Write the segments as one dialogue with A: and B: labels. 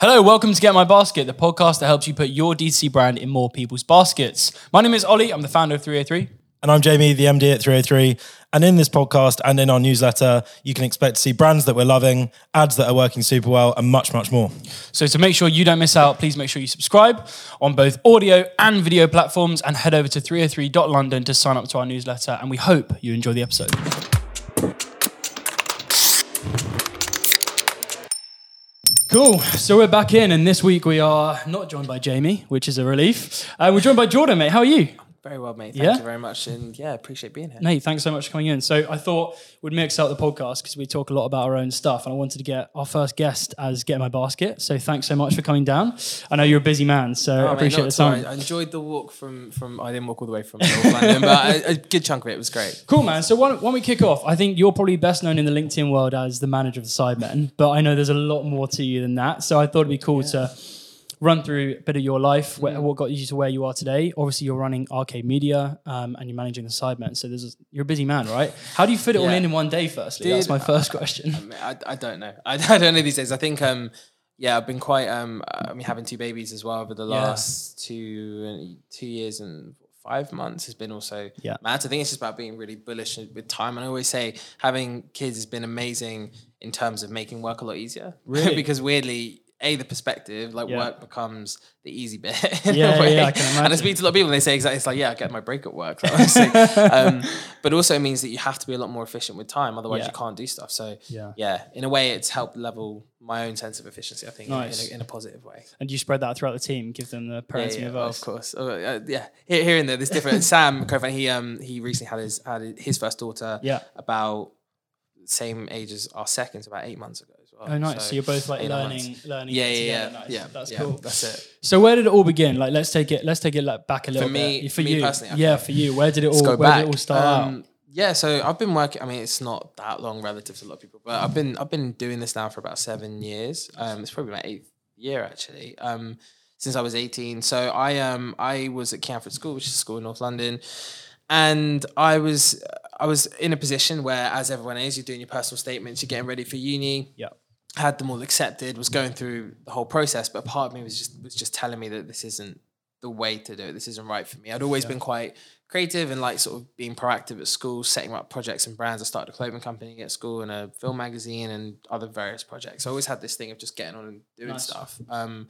A: Hello, welcome to Get My Basket, the podcast that helps you put your D2C brand in more people's baskets. My name is Ollie, I'm the founder of 303.
B: And I'm Jamie, the MD at 303. And in this podcast and in our newsletter, you can expect to see brands that we're loving, ads that are working super well, and much, much more.
A: So to make sure you don't miss out, please make sure you subscribe on both audio and video platforms and head over to 303.london to sign up to our newsletter. And we hope you enjoy the episode. Cool. So we're back in, and this week we are not joined by Jamie, which is a relief. Uh, we're joined by Jordan, mate. How are you?
C: Very well, mate. Thank
A: Yeah?
C: you very much, and yeah, appreciate being here.
A: Nate, thanks so much for coming in. So I thought we'd mix up the podcast because we talk a lot about our own stuff, and I wanted to get our first guest as Get My Basket. So thanks so much for coming down. I know you're a busy man, so I
C: Oh, mate,
A: appreciate
C: not
A: the time.
C: I enjoyed the walk from from. I didn't walk all the way from North London, but a, a good chunk of it was great.
A: Cool, man. So why why we kick off? I think you're probably best known in the LinkedIn world as the manager of the Sidemen, but I know there's a lot more to you than that. So I thought it'd be cool to run through a bit of your life, where, what got you to where you are today. Obviously, you're running Arcade Media um, and you're managing the Sidemen. So there's a, you're a busy man, right? How do you fit it all
C: Yeah.
A: in in one day? Firstly, that's
C: Dude,
A: my first question.
C: I, mean, I, I don't know. I, I don't know these days. I think um yeah, I've been quite um I mean having two babies as well over the last two two years and five months has been also
A: Yeah.
C: mad. I think it's just about being really bullish with time. And I always say having kids has been amazing in terms of making work a lot easier.
A: Really?
C: because weirdly. A the perspective, like
A: Yeah.
C: work becomes the easy bit.
A: Yeah, yeah, I can
C: And I
A: imagine.
C: speak to a lot of people, and they say exactly, it's like, yeah, I get my break at work. Like, um, but also it means that you have to be a lot more efficient with time, otherwise
A: Yeah.
C: you can't do stuff. So
A: Yeah.
C: yeah, in a way, it's helped level my own sense of efficiency. I think in-
A: Nice.
C: in, a, in a positive way.
A: And you spread that throughout the team, give them the parenting
C: yeah,
A: advice.
C: of course. Uh, yeah, here, here and there, there's different. Sam, co-founder, he um he recently had his had his first daughter.
A: Yeah.
C: about same age as our second, about eight months ago well.
A: Oh, nice. So, you're both like learning,
C: months.
A: learning.
C: Yeah, yeah, yeah.
A: Nice.
C: yeah.
A: That's
C: yeah,
A: cool.
C: That's it.
A: So where did it all begin? Like, let's take it. Let's take it like back a little
C: me-
A: bit.
C: for me personally, okay.
A: yeah, for you. Where did it all? Where
C: back.
A: did it all start?
C: Um, Yeah, so I've been working. I mean, it's not that long relative to a lot of people, but I've been I've been doing this now for about seven years. Um, it's probably my eighth year actually. Um, since I was eighteen. So I um I was at Camford School, which is a school in North London, and I was I was in a position where, as everyone is, you're doing your personal statements, you're getting ready for uni
A: Yeah.
C: Had them all accepted, was going through the whole process, but part of me was just was just telling me that this isn't the way to do it. This isn't right for me. I'd always been quite creative and like sort of being proactive at school, setting up projects and brands. I started a clothing company at school and a film magazine and other various projects. I always had this thing of just getting on and doing
A: Nice.
C: stuff. Um,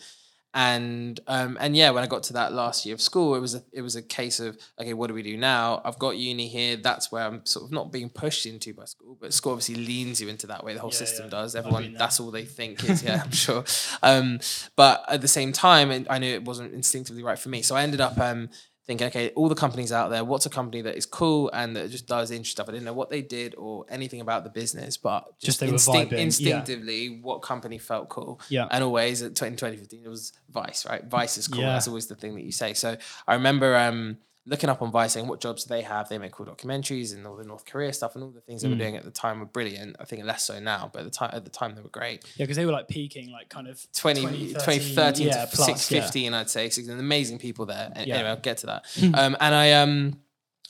C: and um, and yeah, when I got to that last year of school, it was a it was a case of okay, what do we do now? I've got uni here. That's where I'm sort of not being pushed into by school, but school obviously leans you into that way. The whole
A: Yeah,
C: system
A: yeah.
C: does. Everyone,
A: there.
C: that's all they think is. Yeah, I'm sure. Um, but at the same time, I knew it wasn't instinctively right for me. So I ended up um, thinking, okay, all the companies out there, what's a company that is cool and that just does interesting stuff? I didn't know what they did or anything about the business, but
A: Just
C: just,
A: they were
C: instinct,
A: vibing, yeah.
C: instinctively, what company felt cool.
A: Yeah.
C: And always in 2015, it was Vice, right? Vice is cool.
A: Yeah.
C: That's always the thing that you say. So I remember um, looking up on Vice saying what jobs do they have. They make cool documentaries and all the North Korea stuff and all the things they were
A: Mm.
C: doing at the time were brilliant. I think less so now, but at the time at the time they were great.
A: Yeah, because they were like peaking, like kind of
C: 20, 2013
A: yeah,
C: to
A: plus,
C: 6,
A: yeah.
C: I'd say. So amazing people there. And
A: Yeah.
C: Anyway, I'll get to that. um, and I um,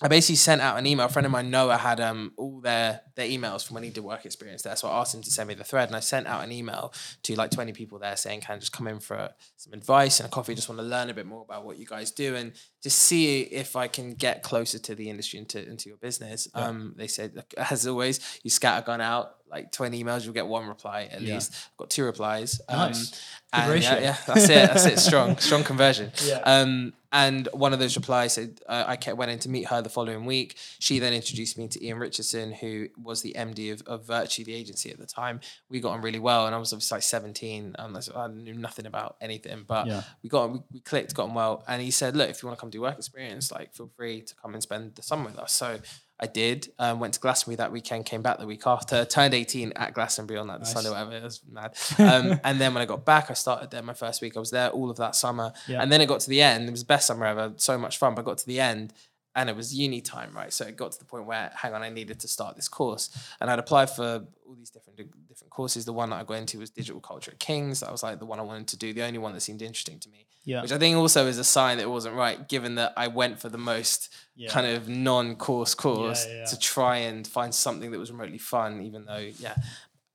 C: I basically sent out an email. A friend of mine, Noah, had um, all their their emails from when he did work experience there. So I asked him to send me the thread, and I sent out an email to like 20 people there saying, "Can I just come in for some advice and a coffee? Just want to learn a bit more about what you guys do and just see if I can get closer to the industry and to into your business." Um, they said, as always, you scatter gun out like 20 emails, you'll get one reply at
A: Yeah.
C: least. I've got two replies.
A: Nice. Good
C: and
A: ratio.
C: yeah, yeah, that's it. That's it. Strong, strong conversion.
A: Yeah.
C: Um, and one of those replies said, uh, I kept, went in to meet her the following week. She then introduced me to Ian Richardson, who was the MD of, of Virtue, the agency at the time. We got on really well, and I was obviously like 17. Um, I knew nothing about anything, but
A: Yeah.
C: we got we, we clicked, got on well. And he said, Look, if you want to come do work experience, like feel free to come and spend the summer with us. So I did. Um, went to Glastonbury that weekend, came back the week after, turned 18 at Glastonbury on that
A: Nice.
C: Sunday, whatever. It was mad. Um, and then when I got back, I started there my first week. I was there all of that summer.
A: Yeah.
C: And then it got to the end. It was the best summer ever. So much fun. But I got to the end and it was uni time, right? So it got to the point where, hang on, I needed to start this course. And I'd applied for all these different different courses. The one that I got into was digital culture at King's. That was like the one I wanted to do, the only one that seemed interesting to me.
A: Yeah.
C: Which I think also is a sign that it wasn't right, given that I went for the most
A: Yeah.
C: kind of non-course course
A: Yeah, yeah,
C: to try and find something that was remotely fun, even though, yeah,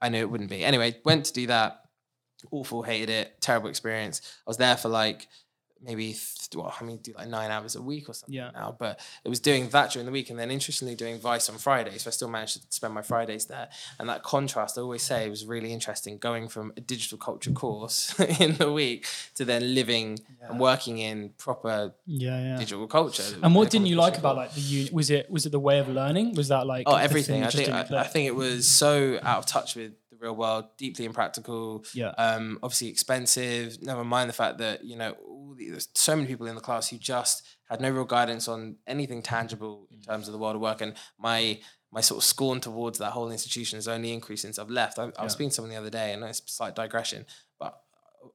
C: I knew it wouldn't be. Anyway, went to do that. awful, hated it, terrible experience. I was there for like maybe well, I mean, do like nine hours a week or something
A: Yeah.
C: now. But it was doing that during the week, and then interestingly doing Vice on Fridays. So I still managed to spend my Fridays there. And that contrast, I always say, was really interesting. Going from a digital culture course in the week to then living and working in proper
A: Yeah, yeah.
C: digital culture.
A: And what didn't you like about like the uni? Was it was it the way of learning? Was that like
C: Oh, everything. I think I. I think it was so out of touch with real world, deeply impractical.
A: Yeah.
C: Um, obviously expensive. Never mind the fact that you know all the, there's so many people in the class who just had no real guidance on anything tangible in terms of the world of work. And my my sort of scorn towards that whole institution has only increased since I've left. I, I was speaking to someone the other day, and it's a slight digression,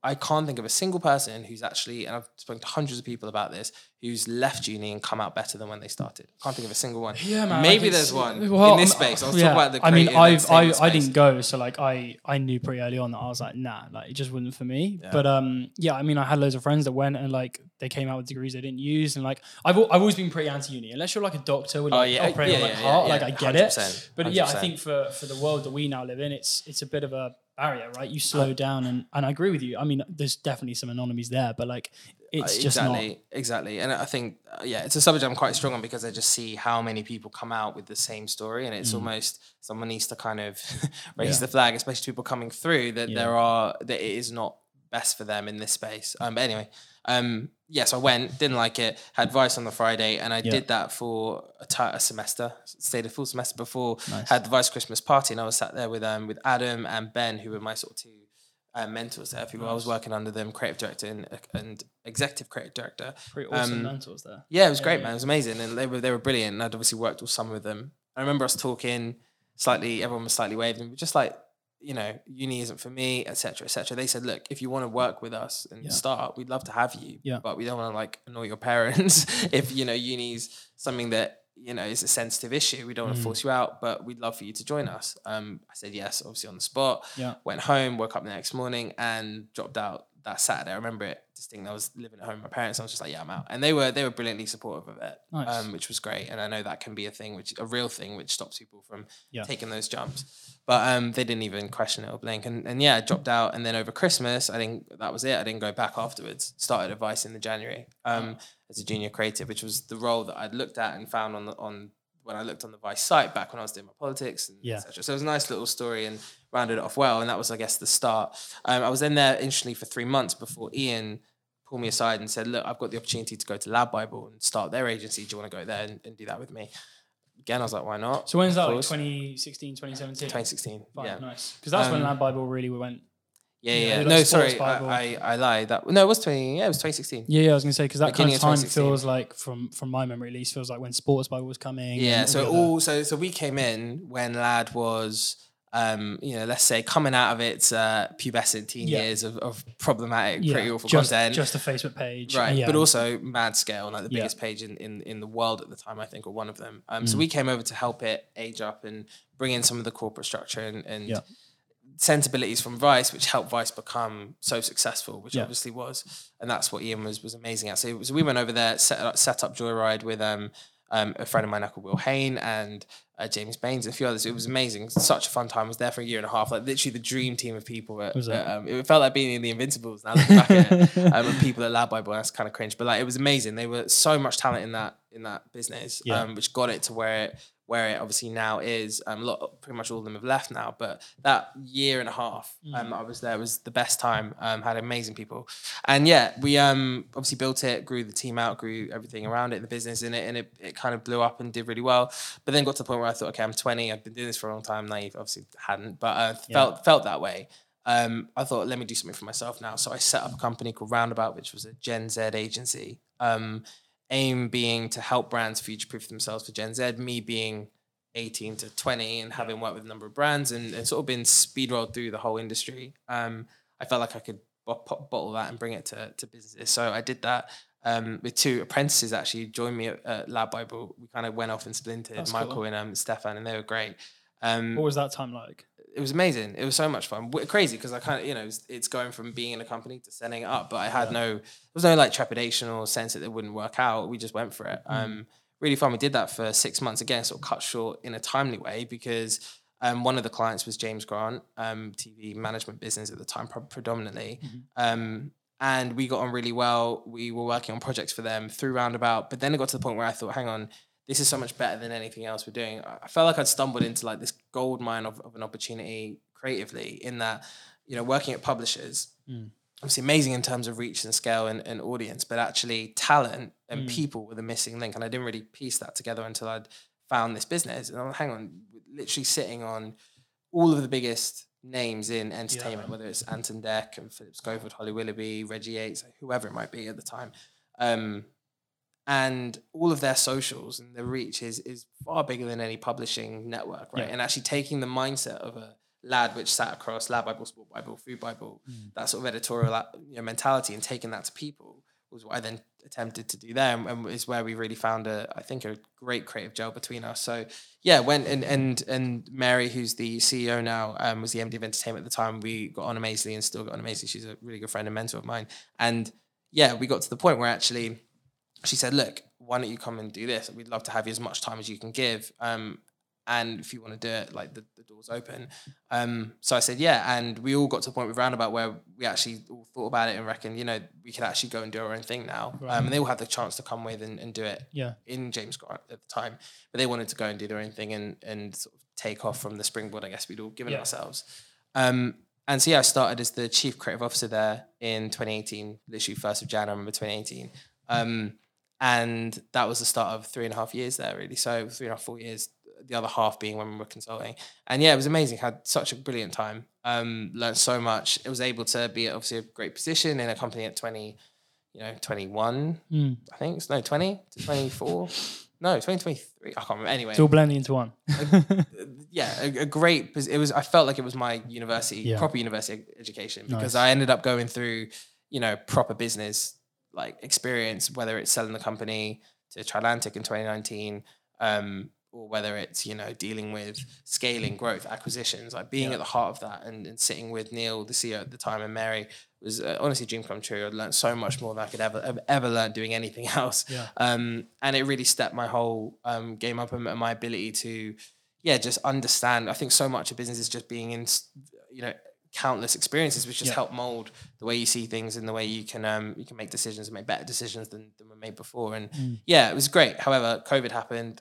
C: I can't think of a single person who's actually, and I've spoken to hundreds of people about this, who's left uni and come out better than when they started. Can't think of a single one.
A: Yeah, man.
C: Maybe there's one
A: well,
C: in this
A: um,
C: space. I was
A: yeah.
C: talking about the
A: I mean, I've, I, I didn't go, so like I, I knew pretty early on that I was like, nah, like it just wasn't for me. But um, yeah, I mean, I had loads of friends that went and like they came out with degrees they didn't use, and like I've I've always been pretty anti-uni. Unless you're like a doctor, with
C: Oh,
A: like,
C: yeah,
A: operating
C: yeah,
A: on like
C: yeah,
A: heart,
C: yeah,
A: like I
C: yeah,
A: get it.
C: 100%,
A: But yeah, I think for for the world that we now live in, it's it's a bit of a barrier, right? You slow down, and and I agree with you. I mean, there's definitely some anomalies there, but like it's just not.
C: exactly, exactly. And I think, uh, yeah, it's a subject I'm quite strong on because I just see how many people come out with the same story, and
A: Mm.
C: it's almost someone needs to kind of raise the flag, especially people coming through that there are that it is not best for them in this space. Um, but anyway, um, yes, I went, didn't like it, had Vice on the Friday, and I did that for a semester, stayed a full semester before, had the Vice Christmas party, and I was sat there with um with Adam and Ben, who were my sort of two uh, mentors there. People I was working under them, creative director and, and executive creative director.
A: Pretty awesome
C: Um,
A: mentors there.
C: Yeah, it was great, man. It was amazing, and they were they were brilliant. And I'd obviously worked with some of them. I remember us talking slightly. Everyone was slightly waving, just like, you know, uni isn't for me, etc., etc. They said, look, if you want to work with us and start we'd love to have you.
A: Yeah.
C: But we don't want to like annoy your parents if you know uni's something that you know is a sensitive issue. We don't
A: Mm.
C: want to force you out, but we'd love for you to join us. Um, I said yes, obviously on the spot.
A: Yeah.
C: Went home, woke up the next morning, and dropped out that Saturday. I remember it distinctly. I was living at home with my parents. I was just like, yeah, I'm out, and they were they were brilliantly supportive of it,
A: Nice.
C: um, which was great. And I know that can be a thing, which a real thing, which stops people from
A: Yeah.
C: taking those jumps. But um, they didn't even question it or blink. And, and yeah, I dropped out. And then over Christmas, I think that was it. I didn't go back afterwards. Started Advice in the January um, as a junior creative, which was the role that I'd looked at and found on the on when I looked on the Vice site back when I was doing my politics and
A: Yeah.
C: etc. So it was a nice little story and rounded it off well. And that was, I guess, the start. Um, I was in there interestingly for three months before Ian pulled me aside and said, "Look, I've got the opportunity to go to LADbible and start their agency. Do you want to go there and, and do that with me?" Again, I was like, "Why not?"
A: So when's that? Like
C: course.
A: 2016, 2017?
C: 2016.
A: Fine,
C: yeah.
A: nice. Because that's when LADbible really went.
C: Yeah,
A: Yeah,
C: yeah.
A: like
C: No, sorry, I, I, I lied. That no, it was twenty. Yeah, it was twenty sixteen.
A: Yeah, yeah, I was gonna say because that kind
C: Beginning
A: of
C: of
A: time
C: 2016.
A: feels like from from my memory at least feels like when Sports Bible was coming.
C: Yeah. So
A: all
C: so so we came in when Lad was. Um, you know, let's say coming out of its uh, pubescent teen
A: Yeah.
C: years of, of problematic,
A: yeah,
C: pretty awful
A: just,
C: content,
A: just a Facebook page,
C: right?
A: Yeah,
C: But also mad scale, like the biggest page in, in, in the world at the time, I think, or one of them. Um,
A: Mm.
C: So we came over to help it age up and bring in some of the corporate structure and, and sensibilities from Vice, which helped Vice become so successful, which obviously was, and that's what Ian was was amazing at. So, was- we went over there, set set up Joyride with um, um, a friend of mine, called Will Hain, and uh, James Baines, and a few others. It was amazing, such a fun time. I was there for a year and a half, like literally the dream team of people. At,
A: it?
C: at, um, it felt like being in the Invincibles. Now looking back at it, um, people at LADbible, that's kind of cringe, but like it was amazing. They were so much talent in that in that business,
A: Yeah.
C: um, which got it to where it where it obviously now is. Um, a lot, pretty much all of them have left now, but that year and a half um, I was there was the best time. Um, had amazing people, and yeah, we um obviously built it, grew the team out, grew everything around it, the business in it, and it, it kind of blew up and did really well. But then got to the point where I thought, okay, I'm 20, I've been doing this for a long time. Naive, obviously hadn't, but uh, felt felt that way. Um, I thought, let me do something for myself now. So I set up a company called Roundabout, which was a Gen Z agency. Um, aim being to help brands future proof themselves for Gen Z, me being 18 to 20 and having worked with a number of brands and, and sort of been speed rolled through the whole industry. Um, I felt like I could bo- bottle that and bring it to, to businesses. So I did that um, with two apprentices actually joined me at, at LADbible. We kind of went off and splintered,
A: That's
C: Michael
A: cool.
C: and um, Stefan, and they were great. Um,
A: What was that time like?
C: It was amazing. It was so much fun. W- Crazy because I kind of, you know, it's, it's going from being in a company to setting it up. But I had no, there was no like trepidation or sense that it wouldn't work out. We just went for it. Um, really fun. We did that for six months again, sort of cut short in a timely way because Um, one of the clients was James Grant, um, TV management business at the time, predominantly. Um, and we got on really well. We were working on projects for them through Roundabout. But then it got to the point where I thought, hang on, this is so much better than anything else we're doing. I felt like I'd stumbled into like this gold mine of, of an opportunity creatively in that, you know, working at publishers, obviously amazing in terms of reach and scale and, and audience, but actually talent and people were the missing link. And I didn't really piece that together until I'd found this business. And I'm like, hang on, literally sitting on all of the biggest names in entertainment, whether it's Ant and Dec and Philip Schofield, Holly Willoughby, Reggie Yates, whoever it might be at the time. Um, and all of their socials and their reach is is far bigger than any publishing network, right?
A: Yeah.
C: And actually taking the mindset of a lad which sat across Lad Bible, Sport Bible, Food Bible,
A: Mm.
C: that sort of editorial uh, you know, mentality, and taking that to people was what I then attempted to do there, and, and is where we really found a, I think, a great creative gel between us. So yeah, went and and and Mary, who's the CEO now, um, was the MD of entertainment at the time. We got on amazingly and still got on amazingly. She's a really good friend and mentor of mine, and yeah, we got to the point where actually she said, "Look, why don't you come and do this? We'd love to have you as much time as you can give. Um, and if you want to do it, like the, the door's open." Um, so I said, "Yeah." And we all got to a point with Roundabout where we actually all thought about it and reckoned, you know, we could actually go and do our own thing now. Um, and they all had the chance to come with and, and do it
A: Yeah.
C: in James Grant at the time, but they wanted to go and do their own thing and and sort of take off from the springboard. I guess we'd all given
A: Yeah.
C: ourselves. Um, and so yeah, I started as the chief creative officer there in 2018, literally first of January, I remember 2018. Um, and that was the start of three and a half years there, really. So three and a half, four years. The other half being when we were consulting, and yeah, it was amazing. Had such a brilliant time. Um, learned so much. It was able to be obviously a great position in a company at 20, you know, 21,
A: Mm.
C: I think it's no 20 to 24. no, 2023. I can't remember. Anyway,
A: It's all blending into one.
C: yeah, a, a great. It was. I felt like it was my university,
A: Yeah.
C: proper university education, because
A: Nice.
C: I ended up going through, you know, proper business like experience, whether it's selling the company to Trilantic in 2019, um, or whether it's you know dealing with scaling, growth, acquisitions, like being
A: Yeah.
C: at the heart of that, and, and sitting with Neil, the CEO at the time, and Mary was uh, honestly a dream come true. I learned so much more than I could ever ever, ever learn doing anything else.
A: Yeah.
C: Um, and it really stepped my whole um, game up and and my ability to, yeah, just understand. I think so much of business is just being in, you know, countless experiences, which just
A: Yeah.
C: help mold the way you see things and the way you can um, you can make decisions and make better decisions than, than were made before. And
A: Mm.
C: yeah, it was great. However, COVID happened,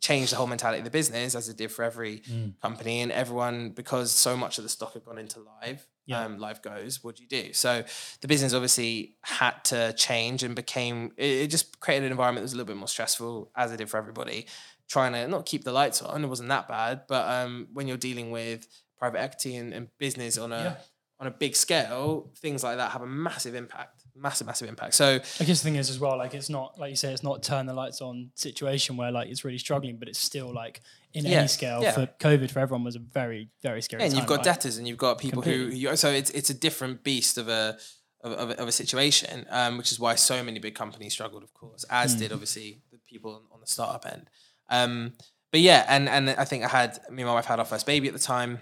C: changed the whole mentality of the business as it did for every
A: Mm.
C: company and everyone because so much of the stock had gone into live.
A: Yeah.
C: Um, live goes. What do you do? So the business obviously had to change and became. It, it just created an environment that was a little bit more stressful, as it did for everybody. Trying to not keep the lights on, it wasn't that bad, but um, when you're dealing with private equity and, and business on a
A: Yeah.
C: on a big scale, things like that have a massive impact, massive, massive impact. So
A: I guess the thing is as well, like it's not like you say, it's not turn the lights on situation where like it's really struggling, but it's still like in
C: Yeah,
A: any scale
C: yeah.
A: for COVID for everyone was a very very scary.
C: And you've got
A: like-
C: debtors and you've got people who,
A: Completely.
C: who so it's it's a different beast of a of, of, a- of a situation, um, which is why so many big companies struggled, of course, as
A: Hmm.
C: did obviously the people on, on the startup end. Um, but yeah, and and I think I had me and my wife had our first baby at the time,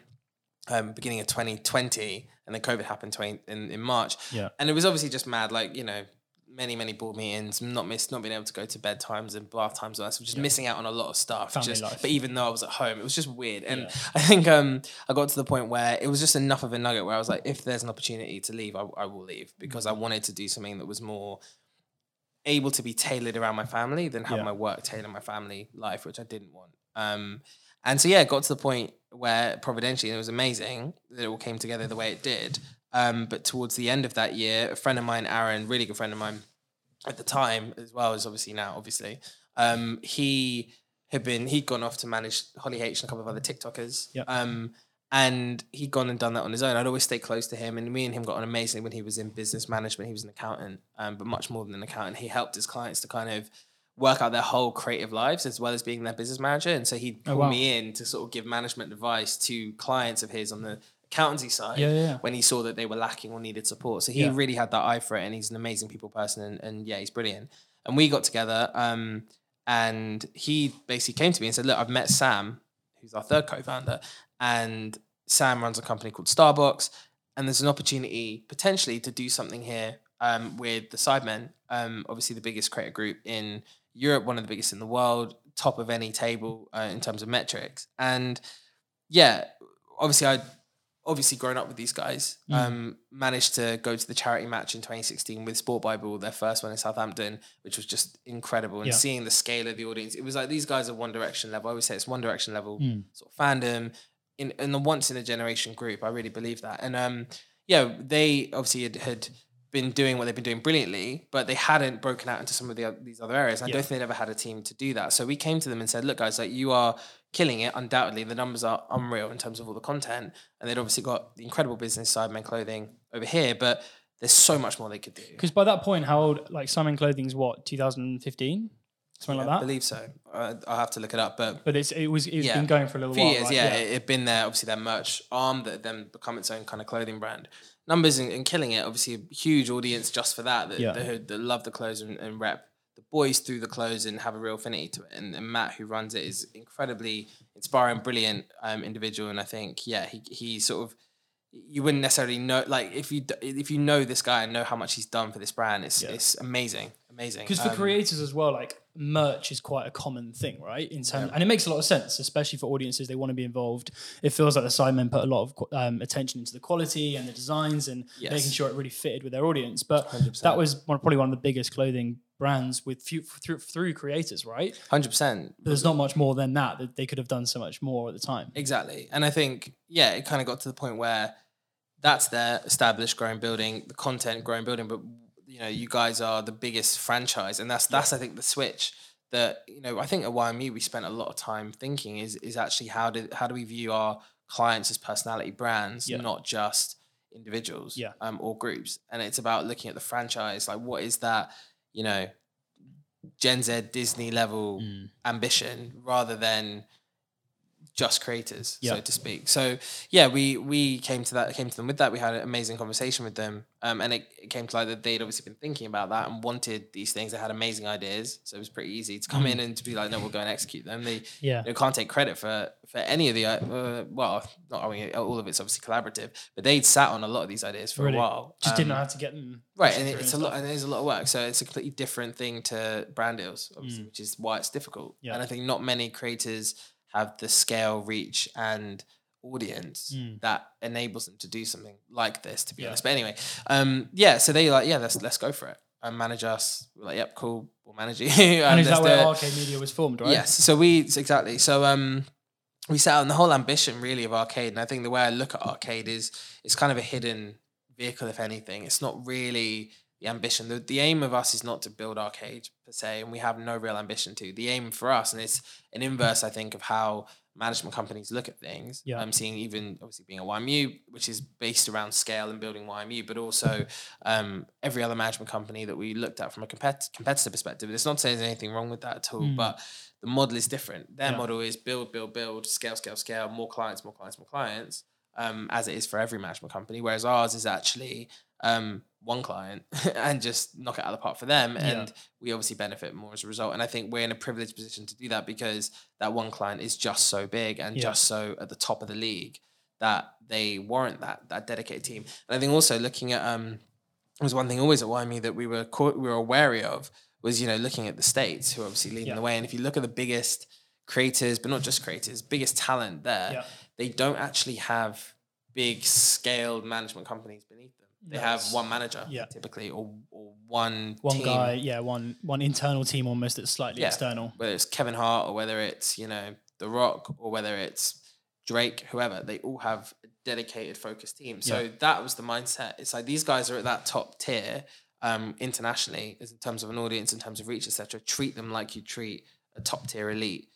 C: um, beginning of 2020, and then COVID happened 20, in in March.
A: Yeah.
C: and it was obviously just mad, like you know. Many many board meetings, not miss, not being able to go to bed times and bath times, and that, so just missing out on a lot of stuff.
A: Family
C: just,
A: life.
C: But even though I was at home, it was just weird. And
A: Yeah.
C: I think um, I got to the point where it was just enough of a nugget where I was like, if there's an opportunity to leave, I, I will leave because I wanted to do something that was more able to be tailored around my family than have
A: Yeah.
C: my work tailor my family life, which I didn't want. Um, and so yeah, it got to the point where providentially, it was amazing that it all came together the way it did. Um, but towards the end of that year, a friend of mine, Aaron, really good friend of mine at the time, as well as obviously now, obviously, um, he had been he'd gone off to manage Holly H and a couple of other TikTokers.
A: Yeah.
C: Um, and he'd gone and done that on his own. I'd always stay close to him, and me and him got on amazingly when he was in business management. He was an accountant, um, but much more than an accountant. He helped his clients to kind of work out their whole creative lives as well as being their business manager. And so he'd
A: Oh,
C: pull
A: wow.
C: me in to sort of give management advice to clients of his on the accountancy side
A: Yeah, yeah, yeah.
C: when he saw that they were lacking or needed support. So he really had that eye for it, and he's an amazing people person, and, and yeah, he's brilliant. And we got together, um, and he basically came to me and said, "Look, I've met Sam, who's our third co-founder, and Sam runs a company called Starbucks, and there's an opportunity potentially to do something here um, with the Sidemen, um, obviously the biggest creator group in Europe, one of the biggest in the world, top of any table uh, in terms of metrics, and." yeah, obviously I obviously grown up with these guys.
A: Mm.
C: Um, managed to go to the charity match in 2016 with Sport Bible, their first one in Southampton, which was just incredible. And
A: Yeah.
C: seeing the scale of the audience, it was like these guys are One Direction level. I always say it's One Direction level
A: Mm.
C: sort of fandom in in the once in a generation group. I really believe that. And um, yeah, they obviously had, had been doing what they've been doing brilliantly, but they hadn't broken out into some of the these other areas. I
A: Yeah.
C: don't think they'd ever had a team to do that. So we came to them and said, "Look, guys, like you are killing it. Undoubtedly, the numbers are unreal in terms of all the content, and they'd obviously got the incredible business side, men clothing over here, but." There's so much more they could do.
A: Because by that point, how old? Like Sidemen Clothing's what? 2015, something
C: I
A: like that.
C: I believe so. Uh, I'll have to look it up, but
A: but it's it was it's
C: Yeah.
A: been going for a little
C: a few
A: while.
C: years,
A: right?
C: yeah, it had been there. Obviously, their merch arm that then become its own kind of clothing brand. Numbers and, and killing it. Obviously, a huge audience just for that that,
A: Yeah.
C: that, that love the clothes and, and rep the boys through the clothes and have a real affinity to it. And, and Matt, who runs it, is incredibly inspiring, brilliant um, individual. And I think, yeah, he he sort of you wouldn't necessarily know like if you if you know this guy and know how much he's done for this brand, it's
A: Yeah.
C: it's amazing, amazing.
A: Because for
C: Um,
A: creators as well, like merch is quite a common thing, right? In terms, and it makes a lot of sense, especially for audiences they want to be involved. It feels like the Sidemen put a lot of um, attention into the quality and the designs and
C: Yes.
A: making sure it really fitted with their audience. But
C: 100%.
A: that was one, probably one of the biggest clothing brands with few, through through creators, right?
C: hundred percent.
A: There's not much more than that. That they could have done so much more at the time.
C: Exactly. And I think, yeah, it kind of got to the point where that's their established growing building, the content growing building, but you know, you guys are the biggest franchise. And that's that's I think the switch that, you know, I think at YMU we spent a lot of time thinking is is actually how do how do we view our clients as personality brands,
A: Yeah.
C: not just individuals
A: Yeah.
C: um, or groups. And it's about looking at the franchise, like what is that, you know, Gen Z Disney level
A: Mm.
C: ambition rather than just creators,
A: Yeah.
C: so to speak. So yeah, we we came to that came to them with that. We had an amazing conversation with them, um, and it, it came to light that they'd obviously been thinking about that and wanted these things. They had amazing ideas, so it was pretty easy to come
A: Mm.
C: in and to be like, no, we'll go and execute them. They
A: Yeah.
C: you know, can't take credit for for any of the uh, well, not I mean all of it's obviously collaborative, but they'd sat on a lot of these ideas for
A: Really?
C: a while.
A: Just didn't know
C: Um,
A: how to get them
C: Right, and it's a lot, and there's a lot of work. So it's a completely different thing to brand deals, obviously, which is why it's difficult.
A: Mm. Yeah.
C: And I think not many creators have the scale, reach, and audience
A: Mm.
C: that enables them to do something like this. To be
A: Yeah.
C: honest, but anyway, um, yeah. So they like, yeah, let's let's go for it and manage us. We're like, yep, cool, we'll manage you.
A: And is that where. Arcade Media was formed, right?
C: Yes. So we exactly. So um, we set out and the whole ambition really of arcade, and I think the way I look at arcade is it's kind of a hidden vehicle, if anything. It's not really the ambition. The, the aim of us is not to build arcade per se, and we have no real ambition to. The aim for us, and it's an inverse, I think, of how management companies look at things.
A: Yeah.
C: I'm seeing even obviously being a YMU, which is based around scale and building YMU, but also um, every other management company that we looked at from a compet- competitor perspective. It's not to say there's anything wrong with that at all,
A: Mm.
C: but the model is different. Their
A: Yeah.
C: model is build, build, build, scale, scale, scale, more clients, more clients, more clients, um, as it is for every management company. Whereas ours is actually um, one client and just knock it out of the park for them. And we obviously benefit more as a result. And I think we're in a privileged position to do that because that one client is just so big and
A: Yeah.
C: just so at the top of the league that they warrant that that dedicated team. And I think also looking at um was one thing always at YMU that we were caught, we were wary of was you know looking at the states who are obviously leading
A: Yeah.
C: the way. And if you look at the biggest creators, but not just creators, biggest talent there,
A: Yeah.
C: they don't actually have big scaled management companies beneath them. They have one manager
A: yeah.
C: typically, or or one
A: One
C: team
A: guy, yeah, one one internal team almost that's slightly
C: Yeah.
A: external.
C: whether it's Kevin Hart or whether it's, you know, The Rock or whether it's Drake, whoever, they all have a dedicated focused team. So
A: Yeah.
C: that was the mindset. It's like these guys are at that top tier um, internationally, in terms of an audience, in terms of reach, etc. Treat them like you treat a top tier elite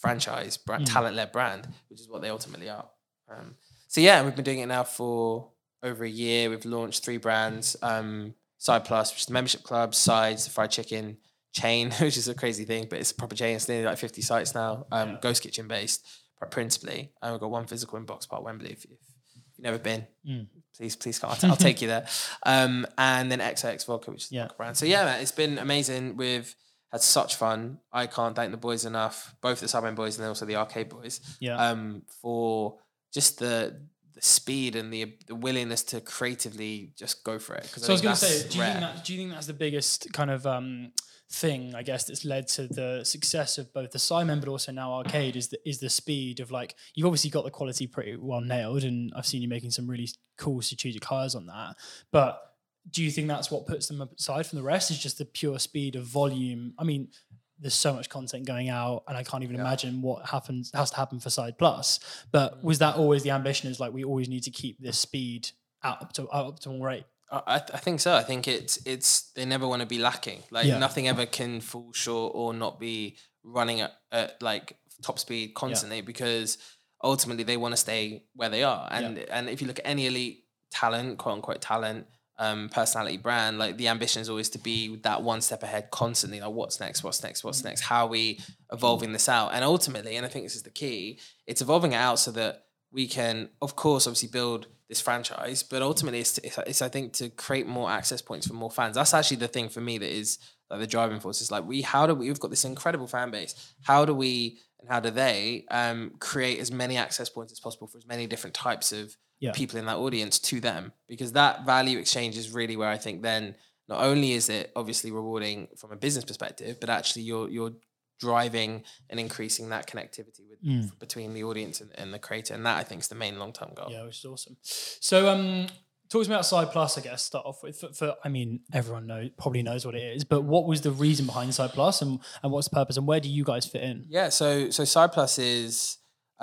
C: franchise, brand,
A: Mm.
C: talent led brand, which is what they ultimately are. Um, so yeah, we've been doing it now for over a year. We've launched three brands. Um, Side Plus, which is the membership club, Sides, the fried chicken chain, which is a crazy thing, but it's a proper chain. It's nearly like 50 sites now. Um,
A: Yeah.
C: Ghost Kitchen based, pr- principally. And we've got one physical in Box Park, Wembley. If, if you've never been,
A: Mm.
C: please, please come. I'll, I'll take you there. Um, and then XX Vodka, which is
A: Yeah.
C: the brand. So yeah, man, it's been amazing. We've had such fun. I can't thank the boys enough, both the Sidemen boys and then also the Arcade boys
A: Yeah.
C: um, for just the speed and the the willingness to creatively just go for it.
A: So I was going to say, do you, think that, do you think that's the biggest kind of um, thing, I guess, that's led to the success of both the Sidemen but also now Arcade is the is the speed of like you've obviously got the quality pretty well nailed, and I've seen you making some really cool strategic hires on that. But do you think that's what puts them aside from the rest? Is just the pure speed of volume? I mean, there's so much content going out, and I can't even imagine what happens has to happen for Side Plus. But mm. was that always the ambition? Is like we always need to keep this speed at up to at optimal rate?
C: I, I think so. I think it's it's they never want to be lacking. Like
A: Yeah.
C: nothing ever can fall short or not be running at, at like top speed constantly because ultimately they want to stay where they are. And and if you look at any elite talent, quote unquote talent, um, personality brand, like the ambition is always to be that one step ahead constantly. Like what's next? What's next? What's next? How are we evolving this out? And ultimately, and I think this is the key, it's evolving it out so that we can, of course, obviously build this franchise, but ultimately, it's, it's, it's I think to create more access points for more fans. That's actually the thing for me that is like the driving force. Is like we, how do we? We've got this incredible fan base. How do we and how do they um, create as many access points as possible for as many different types of
A: Yeah.
C: people in that audience to them? Because that value exchange is really where I think then not only is it obviously rewarding from a business perspective, but actually you're you're driving and increasing that connectivity with
A: Mm.
C: between the audience and, and the creator, and that I think is the main long term goal.
A: Yeah, which is awesome. So, um, talk to me about Side Plus. I guess start off with. For, for I mean, everyone knows probably knows what it is, but what was the reason behind Side Plus, and and what's the purpose, and where do you guys fit in?
C: Yeah, so so Side Plus is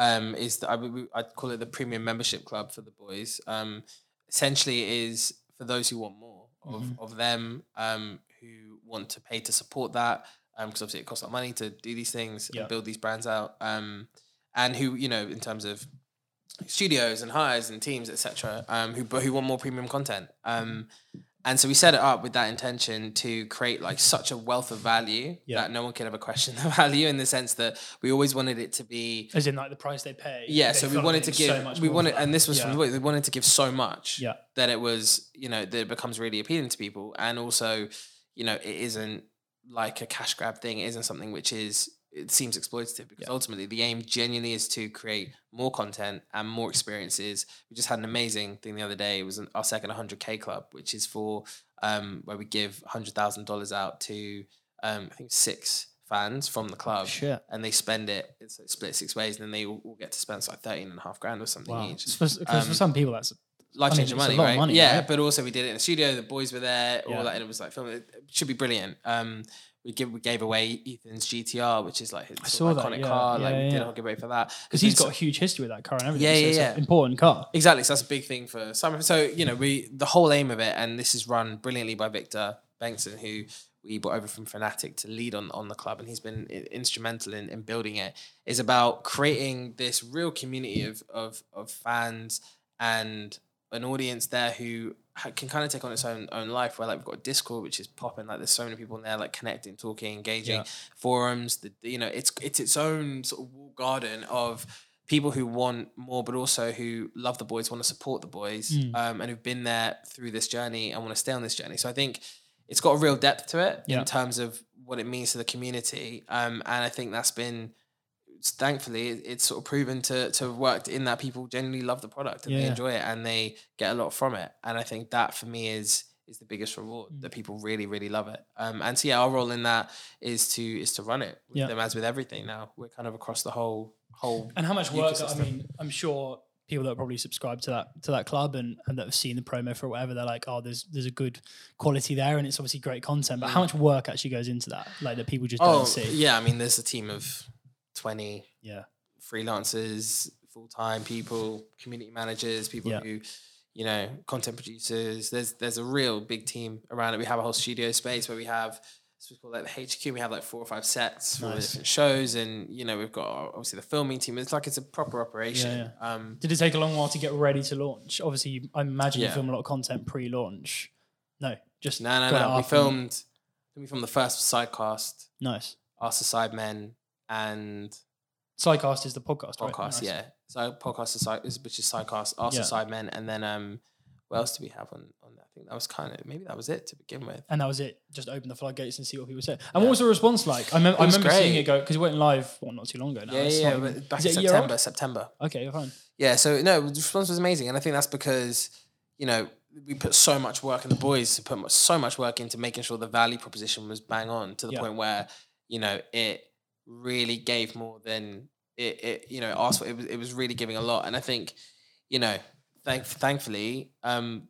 C: um is the, I would I'd call it the premium membership club for the boys. Um, essentially, it is for those who want more of
A: Mm-hmm.
C: of them um who want to pay to support that um because obviously it costs a lot of money to do these things
A: Yeah.
C: and build these brands out um and who you know in terms of studios and hires and teams etc um who who want more premium content um and so we set it up with that intention to create like such a wealth of value
A: Yeah.
C: that no one could ever question the value in the sense that we always wanted it to be
A: As in, like the price they pay.
C: yeah
A: they
C: so we wanted to give
A: so much
C: we wanted and this was
A: yeah.
C: from the way we wanted to give so much
A: Yeah.
C: that it was you know that it becomes really appealing to people and also you know it isn't like a cash grab thing it isn't something which is it seems exploitative because
A: Yeah.
C: ultimately the aim genuinely is to create more content and more experiences we just had an amazing thing the other day it was an, our second 100k club which is for um where we give $100000 out to um i think six fans from the club
A: Shit.
C: and they spend it it's split six ways and then they all, all get to spend like 13 and a half grand or something
A: Wow.
C: each
A: Because for, 'cause for
C: Um,
A: some people, that's
C: life
A: I mean,
C: changing money, right?
A: money,
C: yeah,
A: right?
C: but also we did it in the studio. The boys were there,
A: Yeah.
C: all that, and it was like film. It should be brilliant. Um, we give we gave away Ethan's GTR, which is like his sort of
A: that,
C: iconic
A: yeah,
C: car.
A: yeah,
C: like we didn't give away for that
A: because he's got a huge history with that car and everything.
C: Yeah,
A: so
C: yeah,
A: it's
C: yeah.
A: an important car.
C: Exactly. So that's a big thing for some. So, you know, we the whole aim of it, and this is run brilliantly by Victor Bengtson, who we brought over from Fnatic to lead on, on the club, and he's been instrumental in, in building it, is about creating this real community of, of, of fans and an audience there who can kind of take on its own own life. Where like we've got Discord, which is popping, like there's so many people in there, like connecting, talking, engaging,
A: Yeah.
C: forums. The you know, it's it's its own sort of walled garden of people who want more, but also who love the boys, want to support the boys,
A: Mm.
C: um, and who've been there through this journey and want to stay on this journey. So I think it's got a real depth to it
A: Yeah.
C: in terms of what it means to the community, um, and I think that's been. Thankfully, it's sort of proven to to have worked in that people genuinely love the product and they enjoy it and they get a lot from it. And I think that for me is is the biggest reward
A: Mm.
C: that people really really love it. Um, and so yeah, our role in that is to is to run it with
A: Yeah.
C: them as with everything. Now we're kind of across the whole whole
A: And how much work? I mean, I'm sure people that probably subscribe to that to that club and, and that have seen the promo for whatever, they're like, oh, there's there's a good quality there, and it's obviously great content. But how much work actually goes into that? Like that people just
C: Mm. Oh
A: don't see.
C: yeah, I mean, there's a team of twenty
A: Yeah.
C: freelancers, full time people, community managers, people
A: Yeah.
C: who, you know, content producers. There's there's a real big team around it. We have a whole studio space where we have so we call that the HQ. We have like four or five sets for
A: Nice.
C: different shows, and you know we've got obviously the filming team. It's like it's a proper operation. Um,
A: Did it take a long while to get ready to launch? Obviously, you, I imagine you film a lot of content pre-launch. No, just
C: no, no, no. We
A: up and-
C: filmed. We filmed the first sidecast,
A: Nice.
C: Ask the Sidemen, and
A: Sidecast is the podcast, right? Nice.
C: Yeah, so podcast is side, is- which is sidecast, Ask
A: Yeah.
C: the Sidemen, and then um, what else do we have on on that? I think that was kind of maybe that was it to begin with.
A: And that was it. Just open the floodgates and see what people say. And what was the response like? I, mem- I
C: was
A: remember seeing
C: great.
A: it go because it went live well, not too long ago now.
C: Yeah,
A: It's
C: yeah,
A: not
C: yeah.
A: even-
C: but back
A: is
C: in
A: it a year old?
C: September, September.
A: Okay, you're fine.
C: Yeah, so no, the response was amazing, and I think that's because you know we put so much work, and the boys put mu- so much work into making sure the value proposition was bang on to the
A: Yeah.
C: point where you know it really gave more than it, it you know asked for. It was it was really giving a lot, and I think you know, thank thankfully, um,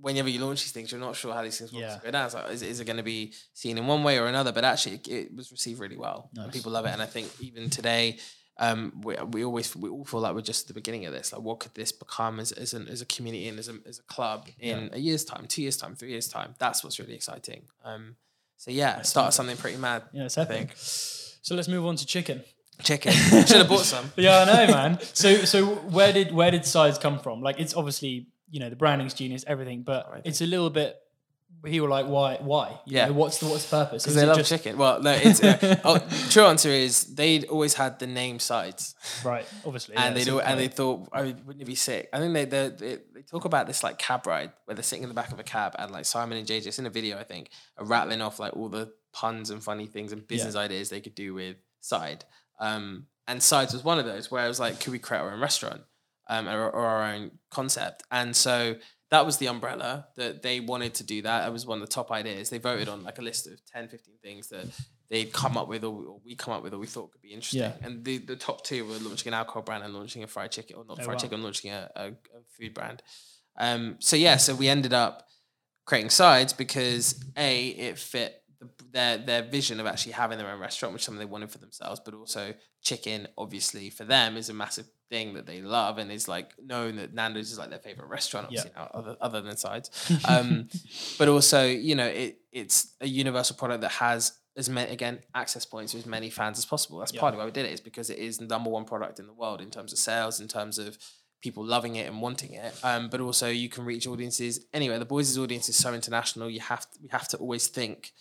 C: whenever you launch these things, you're not sure how these things will
A: Yeah.
C: go down. So is, is it going to be seen in one way or another? But actually, it, it was received really well. and
A: Nice.
C: people love it, and I think even today. Um, we, we always we all feel like we're just at the beginning of this. Like, what could this become as as, an, as a community and as a, as a club in a year's time, two years time, three years time? That's what's really exciting. Um, so yeah, start something pretty mad.
A: Yeah, it's
C: I think
A: So let's move on to chicken.
C: chicken. Should have bought some.
A: Yeah, I know, man. So, so where did where did Sides come from? Like, it's obviously you know the branding's genius, everything, but
C: Right.
A: it's a little bit. He were like, why? Why? You
C: Yeah.
A: know, what's the what's the purpose?
C: Because they love
A: just-
C: chicken. Well, no, it's uh, oh, true answer is they'd always had the name sides,
A: Right, obviously.
C: and
A: yeah,
C: they
A: so
C: and they thought, I mean, wouldn't it be sick? I think they, they they they talk about this like cab ride where they're sitting in the back of a cab and like Simon and JJ, it's in a video, I think, are rattling off like all the puns and funny things and business ideas they could do with side. Um, and sides was one of those where I was like, could we create our own restaurant, um, or, or our own concept? And so that was the umbrella that they wanted to do that. It was one of the top ideas. They voted on like a list of 10, 15 things that they'd come up with or, or we come up with or we thought could be interesting.
A: Yeah.
C: And the, the top two were launching an alcohol brand and launching a fried chicken, or not
A: Oh,
C: fried
A: wow.
C: chicken, launching a, a, a food brand. Um, so yeah, so we ended up creating sides because a it fit the, their their vision of actually having their own restaurant, which is something they wanted for themselves, but also chicken, obviously for them, is a massive thing that they love and is like known that Nando's is like their favorite restaurant, obviously now, other other than sides. Um, but also, you know, it it's a universal product that has as many again access points to as many fans as possible. That's
A: Yeah.
C: part of why we did it is because it is the number one product in the world in terms of sales, in terms of people loving it and wanting it. Um, but also you can reach audiences anyway. The boys' audience is so international. You have to, we have to always think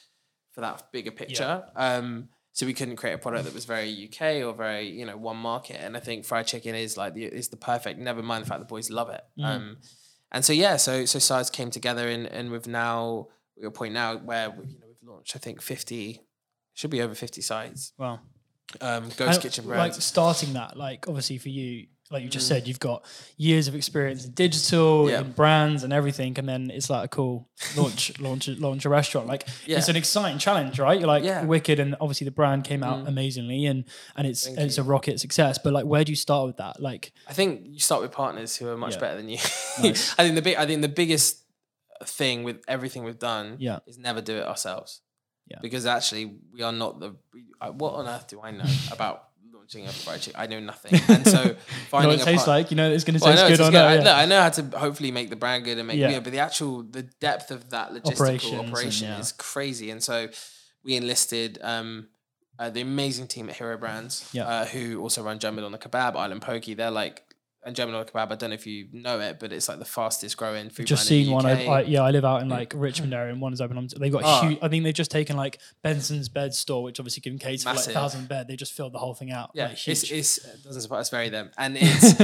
C: for that bigger picture. Um, so we couldn't create a product that was very UK or very you know one market. And I think fried chicken is like the is the perfect. Never mind the fact the boys love it. Um, and so yeah, so so sides came together and and we've now we're at a point now where we, you know we've launched I think fifty should be over fifty sites.
A: Wow.
C: Um, Ghost
A: And,
C: Kitchen
A: Like starting that, like obviously for you, like you just
C: Mm.
A: said, you've got years of experience in digital,
C: Yeah.
A: in brands, and everything, and then it's like a cool launch, launch, launch a restaurant. Like
C: Yeah.
A: it's an exciting challenge, right? You're like
C: Yeah.
A: wicked, and obviously the brand came out
C: Mm.
A: amazingly, and and it's
C: Thank
A: it's
C: you.
A: a rocket success. But like, where do you start with that? Like,
C: I think you start with partners who are much better than you.
A: Nice.
C: I think the big I think the biggest thing with everything we've done
A: Yeah.
C: is never do it ourselves.
A: Yeah.
C: Because actually we are not the what on earth do I know about a fried chicken? I know nothing. And so
A: you know
C: finding
A: what it
C: a
A: tastes
C: part-
A: like. You know it's going to
C: Well, I
A: taste
C: know,
A: good or not.
C: I,
A: yeah.
C: look, I know how to hopefully make the brand good and make
A: Yeah.
C: but the actual the depth of that logistical
A: Operations and
C: operation
A: yeah.
C: is crazy. And so we enlisted um, uh, the amazing team at Hero Brands,
A: Yeah.
C: uh, who also run German Doner Kebab, Island Poké. They're like and the Kebab. I don't know if you know it, but it's like the fastest growing food
A: just seen one. I, I, yeah, I live out in like Richmond area, and one is open. on- They've got
C: Oh.
A: huge. I think they've just taken like Benson's bed store, which obviously can cater for like thousand bed. They just filled the whole thing out.
C: yeah,
A: like,
C: it's,
A: huge.
C: it's it doesn't surprise it's very them, and it's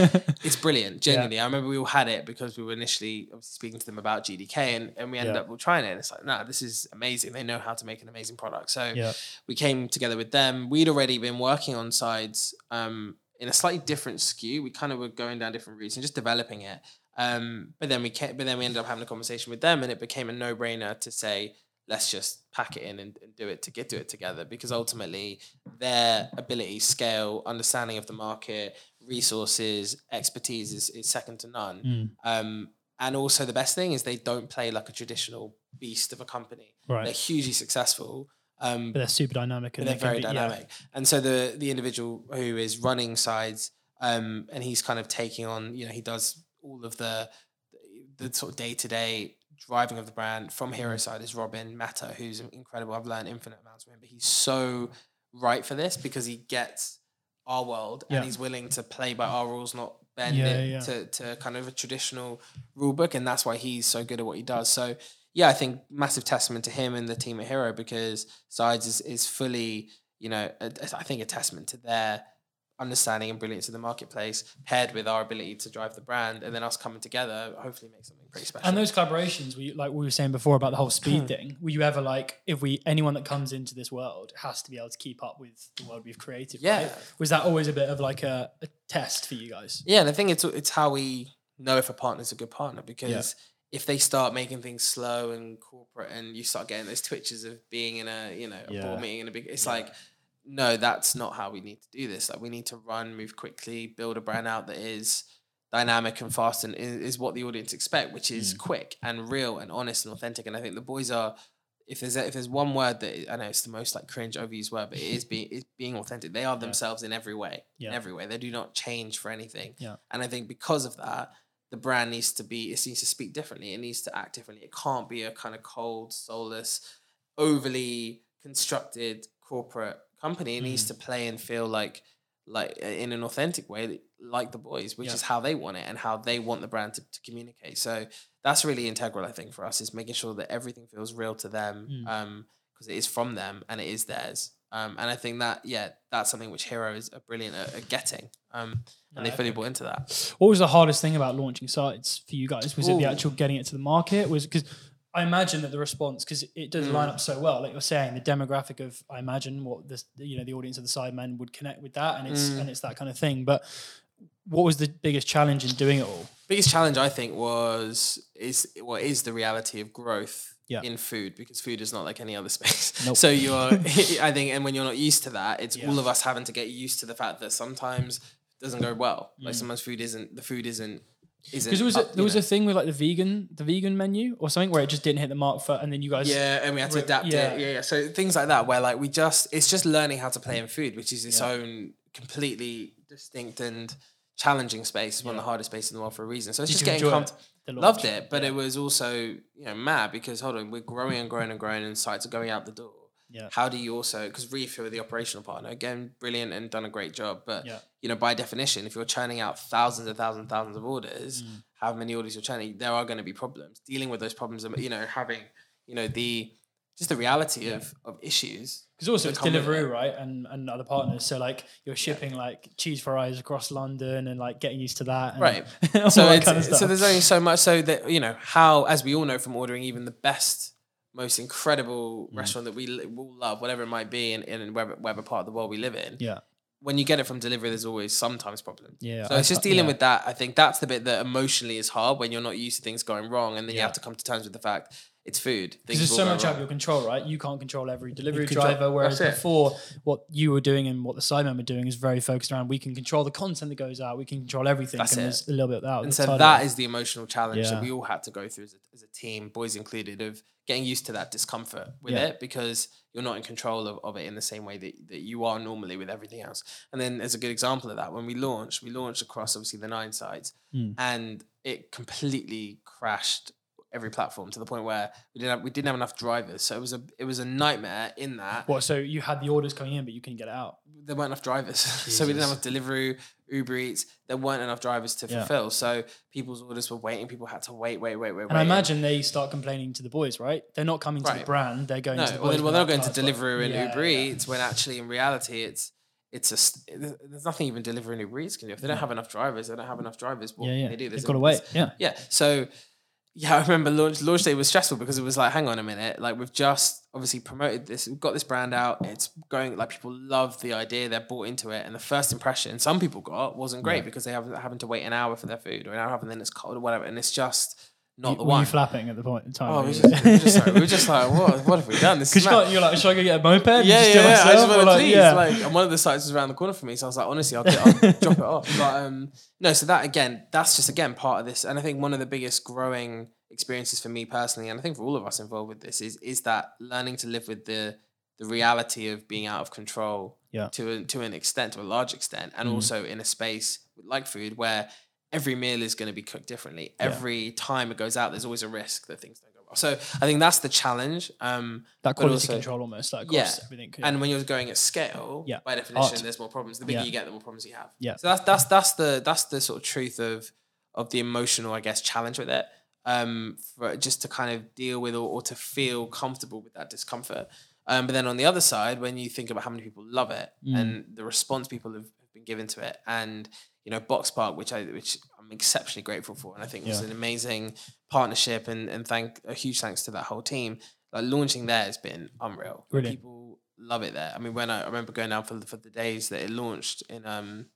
C: it's brilliant. Genuinely, I remember we all had it because we were initially speaking to them about GDK, and, and we ended
A: Yeah.
C: up trying it. And it's like, nah, this is amazing. They know how to make an amazing product. So
A: yeah,
C: we came together with them. We'd already been working on sides um, in a slightly different skew. We kind of were going down different routes and just developing it. Um, but then we came, but then we ended up having a conversation with them, and it became a no brainer to say, let's just pack it in and, and do it to get do it together because ultimately their ability, scale, understanding of the market, resources, expertise is, is second to none.
A: Mm.
C: Um, and also the best thing is they don't play like a traditional beast of a company.
A: right.
C: They're hugely successful. Um,
A: but they're super dynamic and
C: they're
A: they
C: very
A: be- yeah.
C: dynamic. And so the the individual who is running sides, um, and he's kind of taking on, you know, he does all of the the sort of day to day driving of the brand from
A: Mm.
C: hero side is Robin Mata, who's incredible. I've learned infinite amounts from him, but he's so right for this because he gets our world
A: Yeah.
C: and he's willing to play by our rules, not bend
A: Yeah,
C: it
A: yeah.
C: to to kind of a traditional rule book, and that's why he's so good at what he does. So yeah, I think massive testament to him and the team at Hero because Sides is, is fully, you know, a, I think a testament to their understanding and brilliance of the marketplace paired with our ability to drive the brand and then us coming together hopefully make something pretty special.
A: And those collaborations, we like we were saying before about the whole speed thing. Were you ever like, if we anyone that comes into this world has to be able to keep up with the world we've created?
C: Yeah.
A: right? Was that always a bit of like a, a test for you guys?
C: yeah, and I think it's it's how we know if a partner's a good partner because if they start making things slow and corporate and you start getting those twitches of being in a you know a
B: Yeah.
C: board meeting in a big it's like no that's not how we need to do this like we need to run move quickly build a brand out that is dynamic and fast and is, what the audience expect which is mm. quick and real and honest and authentic and i think the boys are if there's a, if there's one word that I know it's the most like cringe overused word, but it is being it's being authentic. They are themselves in every way. In every way. They do not change for anything.
A: Yeah.
C: And I think because of that, the brand needs to be it needs to speak differently. It needs to act differently. It can't be a kind of cold, soulless, overly constructed corporate company. It
A: Mm.
C: needs to play and feel like like uh, in an authentic way like the boys which
A: Yeah.
C: is how they want it and how they want the brand to, to communicate so that's really integral i think for us is making sure that everything feels real to them
A: Mm.
C: um because it is from them and it is theirs um and i think that yeah that's something which hero is brilliant at, at getting um and they fully bought into that
A: What was the hardest thing about launching Sides for you guys? Was it the actual getting it to the market? Was because I imagine that the response because it does line
C: Mm.
A: up so well, like you're saying, the demographic of I imagine what this you know the audience of the Sidemen would connect with that, and it's
C: Mm.
A: and it's that kind of thing. But what was the biggest challenge in doing it all?
C: biggest challenge I think was is what is the reality of growth
A: Yeah.
C: in food because food is not like any other space.
A: Nope.
C: So you're I think and when you're not used to that, it's
A: Yeah.
C: all of us having to get used to the fact that sometimes it doesn't go well.
A: Mm.
C: Like sometimes food isn't the food isn't isn't
A: Because there was
C: up,
A: a, there was
C: know.
A: a thing with like the vegan the vegan menu or something where it just didn't hit the mark for, and then you guys
C: yeah, and we had to
A: Re-
C: adapt
A: yeah.
C: it. Yeah, yeah. So things like that, where like we just, it's just learning how to play in food, which is its
A: Yeah.
C: own completely distinct and challenging space, is one of the hardest spaces in the world for a reason. So it's
A: Did
C: just getting comfortable. Loved it, but
A: Yeah.
C: it was also you know mad because hold on, we're growing and growing and growing, and sites are going out the door.
A: Yeah.
C: How do you also because Reef, who are the operational partner, again, brilliant and done a great job, but
A: Yeah.
C: you know by definition, if you're churning out thousands and thousands and thousands of orders,
A: Mm.
C: how many orders you're churning, there are going to be problems. Dealing with those problems, you know, having you know the just the reality of of issues.
A: Because also it's
C: come with
A: Deliveroo,
C: it.
A: right, and and other partners. So like you're shipping like cheese fries across London and like getting used to that, and
C: Right. so
A: kind of
C: so there's only so much so that you know how as we all know from ordering even the best most incredible
A: Mm.
C: restaurant that we li- all love whatever it might be in, in whatever, whatever part of the world we live in
A: yeah,
C: when you get it from delivery there's always sometimes problems
A: Yeah,
C: so
A: I-
C: it's just dealing
A: yeah.
C: with that i think that's the bit that emotionally is hard when you're not used to things going wrong and then you have to come to terms with the fact it's food
A: because there's so much out of your control, right? You can't control every delivery
C: control-
A: driver. Whereas before, what you were doing and what the Sidemen were doing is very focused around. We can control the content that goes out. We can control everything.
C: That's
A: and
C: it.
A: there's a little bit of that.
C: and so that is the emotional challenge that we all had to go through as a, as a team, boys included, of getting used to that discomfort with
A: Yeah.
C: it because you're not in control of, of it in the same way that, that you are normally with everything else. And then as a good example of that, when we launched, we launched across obviously the nine sites
A: Mm.
C: and it completely crashed every platform to the point where we didn't have, we didn't have enough drivers. So it was a it was a nightmare in that
A: what. So you had the orders coming in, but you couldn't get it out.
C: there weren't enough drivers. so we didn't have enough Deliveroo, Uber Eats. There weren't enough drivers to
A: Yeah.
C: fulfill. So people's orders were waiting. People had to wait, wait, wait, wait,
A: And I imagine they start complaining to the boys, right? They're not coming to the brand. They're going
C: no,
A: to the
C: well,
A: boys.
C: well, they're
A: not
C: going to
A: card, but-
C: Deliveroo and
A: Yeah,
C: Uber
A: yeah.
C: Eats when actually in reality it's it's a s- there's nothing even delivering and Uber Eats can do. If they don't have enough drivers, they don't have enough drivers. What
A: Yeah,
C: can
A: yeah.
C: they do?
A: They've got to wait. Yeah.
C: yeah. So yeah, I remember launch launch day was stressful because it was like, hang on a minute, like we've just obviously promoted this, we've got this brand out, it's going like people love the idea, they're bought into it, and the first impression some people got wasn't great because they haven't having to wait an hour for their food or an hour and then it's cold or whatever, and it's just not
A: You-
C: the
A: were
C: one.
A: you flapping at the point in time?
C: Oh, we were just, we were just like, we were just like, what, what have we done? This is
A: Because you you're like, should I go get a moped?
C: Yeah,
A: just
C: yeah, yeah. I just
A: myself? like,
C: please.
A: yeah.
C: Like, and one of the sites was around the corner for me, so I was like, honestly, I'll, get, I'll drop it off. But um, no, so that again, that's just again part of this, and I think one of the biggest growing experiences for me personally, and I think for all of us involved with this, is is that learning to live with the the reality of being out of control
A: Yeah.
C: to a, to an extent, to a large extent, and
A: Mhm.
C: also in a space like food where every meal is going to be cooked differently. Every time it goes out, there's always a risk that things don't go well. So I think that's the challenge. Um,
A: that quality
C: also-
A: control almost, like
C: Yeah.
A: everything.
C: and when you're going at scale,
A: Yeah.
C: by definition,
A: Art.
C: there's more problems. The bigger
A: Yeah.
C: you get, the more problems you have.
A: Yeah.
C: So that's that's that's the that's the sort of truth of of the emotional, I guess, challenge with it. Um, for just to kind of deal with or, or to feel comfortable with that discomfort. Um, but then on the other side, when you think about how many people love it
A: Mm.
C: and the response people have been given to it, and you know, Boxpark, which I which I'm exceptionally grateful for, and I think it
A: was
C: an amazing partnership, and and thank a huge thanks to that whole team. Like launching there has been unreal.
A: Brilliant.
C: People love it there. I mean, when I, I remember going down for the, for the days that it launched in um,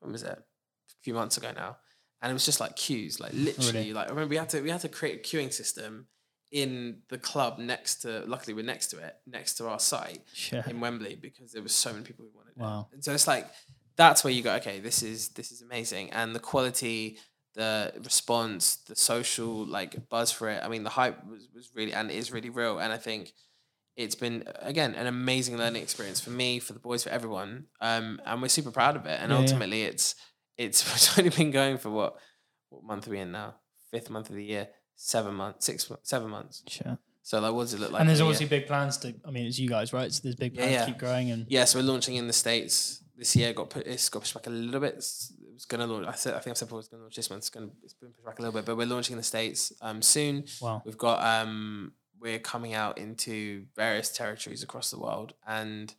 C: when was it? A few months ago now, and it was just like queues, like literally. Like I remember we had to we had to create a queuing system in the club next to. Luckily, we're next to it, next to our site
A: Sure.
C: in Wembley because there was so many people who wanted
A: Wow.
C: it. And so it's like that's where you go, okay, this is this is amazing. And the quality, the response, the social like buzz for it. I mean, the hype was, was really and is really real. And I think it's been again an amazing learning experience for me, for the boys, for everyone. Um, and we're super proud of it. And
A: Yeah, yeah.
C: ultimately it's it's it's only been going for what what month are we in now? Fifth month of the year, seven months, six seven months.
A: Sure.
C: So like what does it look like?
A: and there's
C: a year?
A: obviously big plans to. I mean, it's you guys, right? So there's big
C: Yeah,
A: plans
C: yeah.
A: to keep growing and.
C: Yeah, so we're launching in the states this year. Got put, it's got pushed back a little bit. It's- It was gonna launch. I said I think I said before it was gonna launch this month. It's gonna it's been pushed back a little bit, but we're launching in the states um soon.
A: Wow.
C: We've got um we're coming out into various territories across the world, and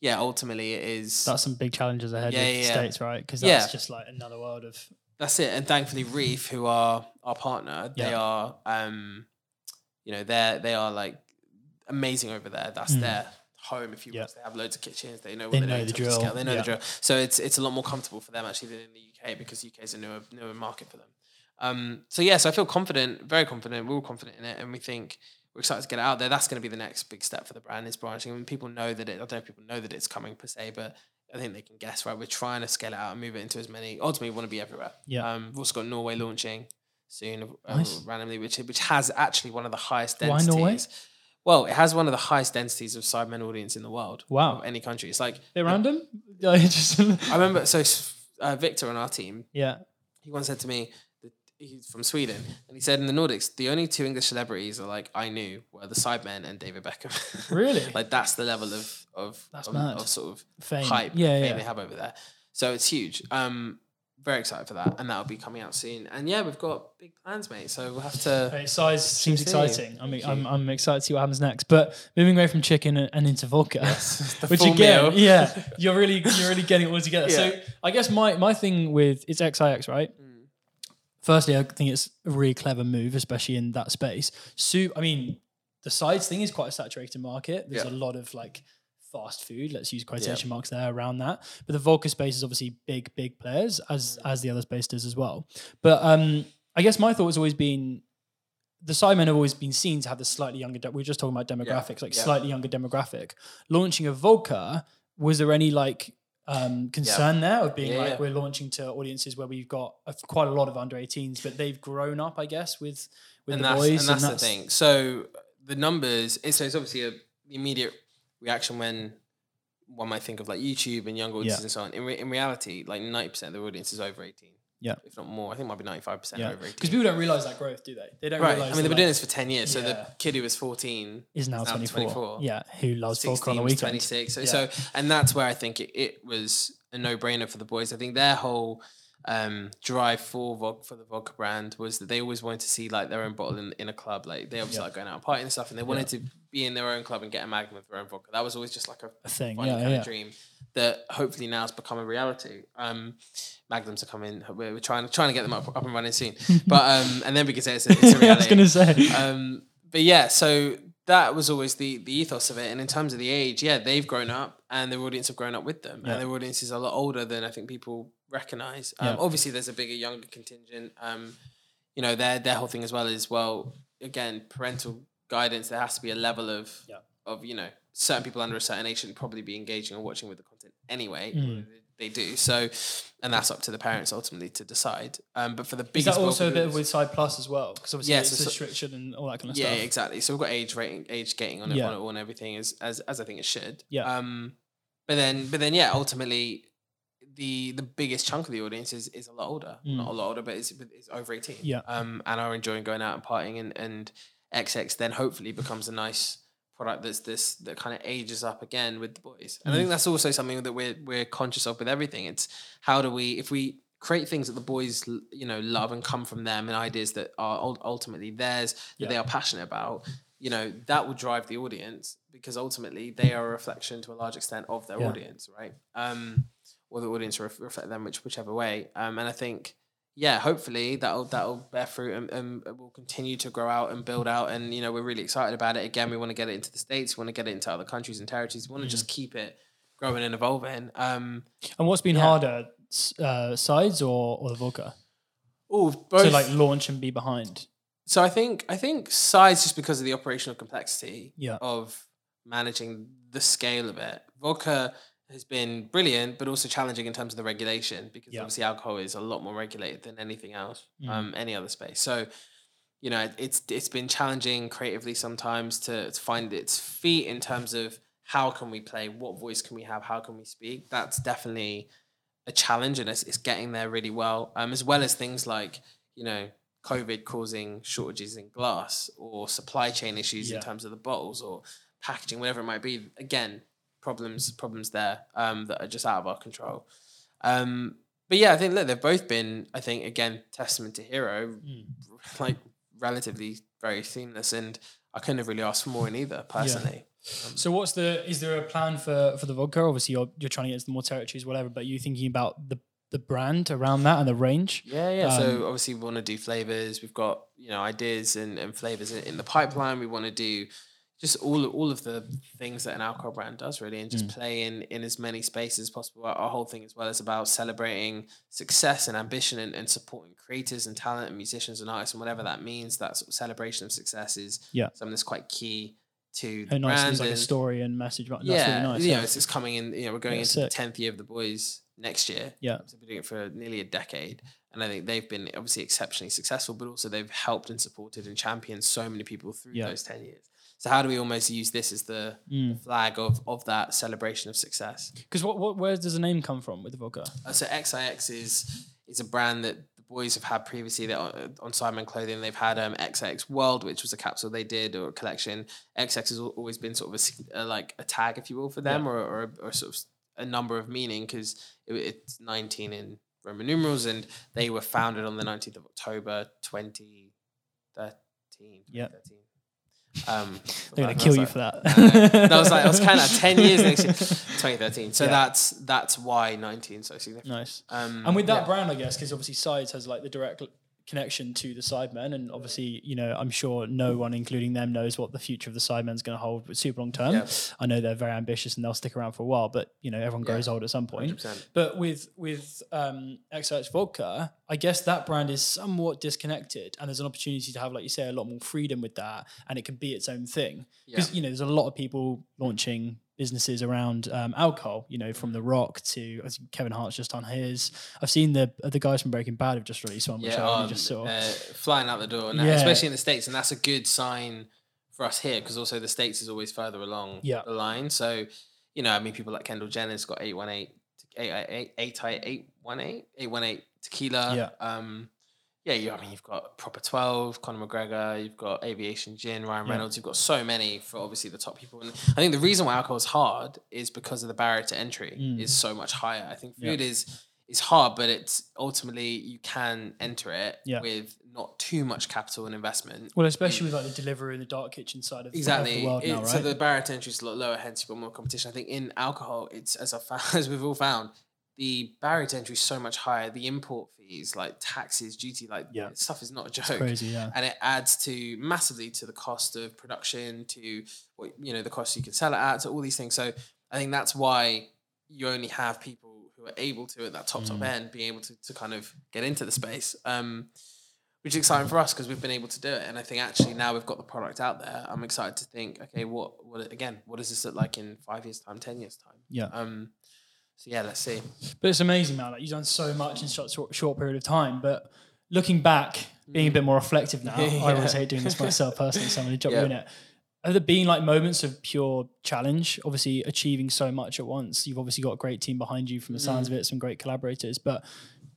C: yeah, ultimately it is
A: That's some big challenges ahead
C: Yeah,
A: with
C: yeah,
A: the states, right? Because that's
C: Yeah.
A: just like another world of.
C: that's it. And thankfully, Reef, who are our partner, they are, um, you know, they're they are like amazing over there. That's
A: Mm.
C: their home, if you
A: Yeah.
C: will. They have loads of kitchens. They know what
A: They
C: they're
A: know the
C: in terms of
A: drill,
C: scale, They know
A: yeah.
C: the drill. So it's it's a lot more comfortable for them actually than in the UK because UK is a newer newer market for them. Um, so yeah, so I feel confident, very confident. We're all confident in it, and we think we're excited to get it out there. That's going to be the next big step for the brand is branching. And people know that it. I don't know if people know that it's coming per se, but I think they can guess. Right, we're trying to scale it out and move it into as many. Ultimately, we want to be everywhere.
A: Yeah.
C: Um, we've also got Norway launching soon, uh,
A: Nice.
C: randomly, which which has actually one of the highest densities. Why.
A: Norway?
C: Well, it has one of the highest densities of Sidemen audience in the world.
A: Wow.
C: Of any country. It's like
A: Bit random. I
C: remember. So uh, Victor on our team,
A: yeah.
C: he once said to me that he's from Sweden, and he said in the Nordics, the only two English celebrities that like I knew were the Sidemen and David Beckham.
A: Really?
C: like that's the level of of of, of sort of
A: Fame.
C: hype
A: Yeah,
C: fame
A: yeah.
C: they have over there. So it's huge. Um, very excited for that, and that'll be coming out soon. And yeah, we've got big plans, mate. So we'll have to.
A: Hey, size seems
C: see.
A: exciting. I
C: mean,
A: I'm. I'm excited to see what happens next. But moving away from chicken and, into vodka,
C: the
A: which again,
C: meal.
A: yeah, you're really you're really getting it all together. So I guess my my thing with it's XIX, right?
C: Mm.
A: Firstly, I think it's a really clever move, especially in that space. Soup, I mean, the sides thing is quite a saturated market. There's
C: Yeah.
A: a lot of like fast food. Let's use quotation marks there around that. But the vodka space is obviously big, big players as
C: Mm.
A: as the other space does as well. But um, I guess my thought has always been the Sidemen have always been seen to have the slightly younger. De- we are just talking about demographics, like
C: yeah.
A: slightly younger demographic. Launching a vodka, was there any like um, concern there of being
C: Yeah,
A: like
C: yeah.
A: we're launching to audiences where we've got a, quite a lot of under 18s, but they've grown up, I guess, with with
C: and
A: the
C: that's,
A: boys.
C: and that's, the thing. So the numbers, it's, so it's obviously a immediate reaction when one might think of like YouTube and young audiences
A: Yeah.
C: and so on. In, re- in reality, like ninety percent of the audience is over eighteen.
A: Yeah.
C: if not more. I think it might be ninety five percent
A: Yeah,
C: over eighteen.
A: because people don't realize that growth, do they? They don't
C: right. I mean, they've
A: that,
C: been doing this for ten years. So the kid who was fourteen
A: is now
C: now
A: 24.
C: 24.
A: Yeah, who loves vodka on the weekend?
C: 26. So,
A: Yeah.
C: so, and that's where I think it, it was a no brainer for the boys. I think their whole um, drive for vod- for the vodka brand was that they always wanted to see like their own bottle in, in a club. Like they obviously
A: Yeah.
C: like going out and partying and stuff, and they wanted to be in their own club and get a magnum of their own vodka. That was always just like a
A: A thing.
C: funny
A: Yeah,
C: kind
A: yeah.
C: of dream that hopefully now has become a reality. Um, magnums are coming. We're, we're trying trying to get them up, up and running soon. But um, and then we can say it's a, it's a
A: I was gonna say.
C: um, but yeah, so that was always the the ethos of it. And in terms of the age, yeah, they've grown up, and their audience have grown up with them,
A: Yeah.
C: and their audience is a lot older than I think people recognize. Um,
A: Yeah.
C: Obviously, there's a bigger younger contingent. Um, you know, their their whole thing as well is well, again, parental guidance. There has to be a level of
A: Yeah.
C: of you know certain people under a certain age should probably be engaging or watching with the content anyway.
A: Mm.
C: They do so, and that's up to the parents ultimately to decide. Um, but for the biggest, Is
A: that also a bit with Side Plus as well? Because obviously
C: Yeah,
A: it's
C: so-
A: restriction and all that kind of
C: yeah,
A: stuff.
C: Yeah, exactly. So we've got age rating, age gating on it,
A: Yeah.
C: on it all and everything as, as as I think it should.
A: Yeah.
C: Um, but then, but then, yeah, ultimately, the the biggest chunk of the audience is, is a lot older,
A: Mm.
C: not a lot older, but it's, it's over eighteen.
A: Yeah.
C: Um, and are enjoying going out and partying, and and XIX then hopefully becomes a nice product that's this that kind of ages up again with the boys. And I
A: Mm.
C: think that's also something that we're we're conscious of with everything. It's how do we if we create things that the boys you know love and come from them and ideas that are ultimately theirs that
A: Yeah.
C: they are passionate about you know that will drive the audience because ultimately they are a reflection to a large extent of their
A: Yeah.
C: audience right um or the audience ref- reflect them which whichever way um and i think yeah hopefully that'll that'll bear fruit and, and will continue to grow out and build out and you know we're really excited about it again we want to get it into the states we want to get it into other countries and territories we want to
A: Mm.
C: just keep it growing and evolving um
A: And what's been
C: Yeah.
A: harder, uh, sides or, or the vodka?
C: Oh, both.
A: to like launch and be behind?
C: So I think I think sides just because of the operational complexity
A: Yeah.
C: of managing the scale of it. Vodka has been brilliant, but also challenging in terms of the regulation because
A: Yeah.
C: obviously alcohol is a lot more regulated than anything else,
A: Mm.
C: um, any other space. So you know, it's it's been challenging creatively sometimes to, to find its feet in terms of how can we play, what voice can we have, how can we speak. That's definitely a challenge, and it's, it's getting there really well. Um, as well as things like you know COVID causing shortages in glass or supply chain issues
A: Yeah.
C: in terms of the bottles or packaging, whatever it might be. Again, problems problems there um, that are just out of our control. Um, but yeah, I think look, they've both been, I think, again, testament to Hero,
A: Mm.
C: like relatively very seamless, and I couldn't have really asked for more in either personally.
A: So what's the is there a plan for for the vodka? Obviously you're you're trying to get into more territories, whatever, but you thinking about the the brand around that and the range?
C: Yeah, yeah.
A: Um,
C: so obviously we want to do flavors. We've got you know ideas and, and flavors in, in the pipeline. We want to do just all all of the things that an alcohol brand does really, and just
A: Mm.
C: play in in as many spaces as possible. Our, our whole thing as well is about celebrating success and ambition and, and supporting creators and talent and musicians and artists and whatever that means. That sort of celebration of success is
A: Yeah.
C: something that's quite key to the
A: Oh, nice.
C: brand.
A: There's like a story and message. That's
C: yeah,
A: really nice.
C: you
A: yeah.
C: know, it's, it's coming in. You know, we're going
A: Yeah,
C: into
A: sick.
C: the tenth year of the boys next year.
A: Yeah.
C: so we've been doing it for nearly a decade, and I think they've been obviously exceptionally successful, but also they've helped and supported and championed so many people through
A: Yeah.
C: those ten years. So how do we almost use this as the
A: Mm.
C: flag of of that celebration of success?
A: Because what, what where does the name come from with the vodka?
C: Uh, so XIX is is a brand that the boys have had previously that on, on Sidemen Clothing. They've had um, XIX World, which was a capsule they did or a collection. XIX has always been sort of a, sig- uh, like a tag, if you will, for them, or, or, a- or sort of a number of meaning because it, it's 19 in Roman numerals and they were founded on the 19th of October 2013.
A: Yeah.
C: 2013. Um,
A: They're gonna kill you
C: was
A: for that.
C: like- that was like, I was kind of 10 years next year, 2013. So
A: Yeah.
C: that's that's why 19 so significant.
A: nice.
C: Um,
A: And with that
C: yeah.
A: brand, I guess, because obviously Sides has like the direct connection to the Sidemen, and obviously, you know, I'm sure no one, including them, knows what the future of the sidemen is going to hold super long term.
C: Yeah.
A: I know they're very ambitious and they'll stick around for a while, but you know, everyone
C: Yeah.
A: grows old at some point.
C: 100%.
A: But with with um, XIX Vodka, I guess that brand is somewhat disconnected, and there's an opportunity to have, like you say, a lot more freedom with that, and it can be its own thing. Because
C: Yeah.
A: you know, there's a lot of people launching businesses around um, alcohol. You know, from The Rock to Kevin Hart's just on his. I've seen the the guys from Breaking Bad have just released one, which
C: Yeah,
A: I
C: um,
A: just saw.
C: uh, flying out the door, and
A: Yeah.
C: especially in the states, and that's a good sign for us here because also the states is always further along
A: Yeah.
C: the line. So, you know, I mean, people like Kendall Jenner's got eight one eight, eight eight eight eight one eight, eight one eight tequila.
A: Yeah.
C: Um, yeah, you, I mean, you've got Proper Twelve, Conor McGregor, you've got Aviation Gin, Ryan
A: Yeah.
C: Reynolds. You've got so many for obviously the top people, and I think the reason why alcohol is hard is because of the barrier to entry
A: Mm.
C: is so much higher. I think
A: Yeah.
C: food is is hard, but it's ultimately you can enter it
A: Yeah.
C: with not too much capital and investment.
A: well, especially with like the delivery and the dark kitchen side of,
C: Exactly.
A: the world now, right?
C: So the barrier to entry is a lot lower, hence you've got more competition. I think in alcohol, it's as I found, as we've all found, the barrier to entry is so much higher. The import fees, like taxes, duty, like
A: Yeah.
C: stuff is not a joke.
A: Crazy, yeah.
C: And it adds to massively to the cost of production, to what you know, the cost you can sell it at, to all these things. So I think that's why you only have people who are able to at that top top
A: Mm.
C: end being able to, to kind of get into the space. Um, which is exciting for us because we've been able to do it. And I think actually now we've got the product out there. I'm excited to think, okay, what what again? What does this look like in five years' time, ten years' time?
A: Yeah.
C: Um. So yeah, let's see.
A: But it's amazing, man. Like you've done so much in such a short period of time. But looking back, being a bit more reflective now, I always hate doing this myself personally, so I'm going to jump
C: Yeah.
A: in it. Have there been like moments of pure challenge? Obviously, achieving so much at once. You've obviously got a great team behind you from the sounds
C: Mm.
A: of it, some great collaborators. But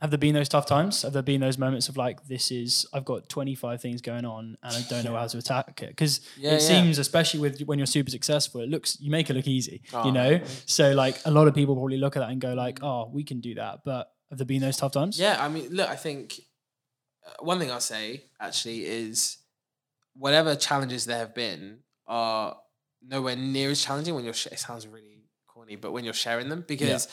A: have there been those tough times? Have there been those moments of like, this is, I've got 25 things going on and I don't know how to attack it? Because
C: Yeah,
A: it
C: yeah.
A: seems, especially with when you're super successful, it looks, you make it look easy,
C: Oh,
A: you know? So like a lot of people probably look at that and go like, oh, we can do that. But have there been those tough times?
C: Yeah, I mean, look, I think uh, one thing I'll say actually is whatever challenges there have been are nowhere near as challenging when you're. Sh- it sounds really corny, but when you're sharing them because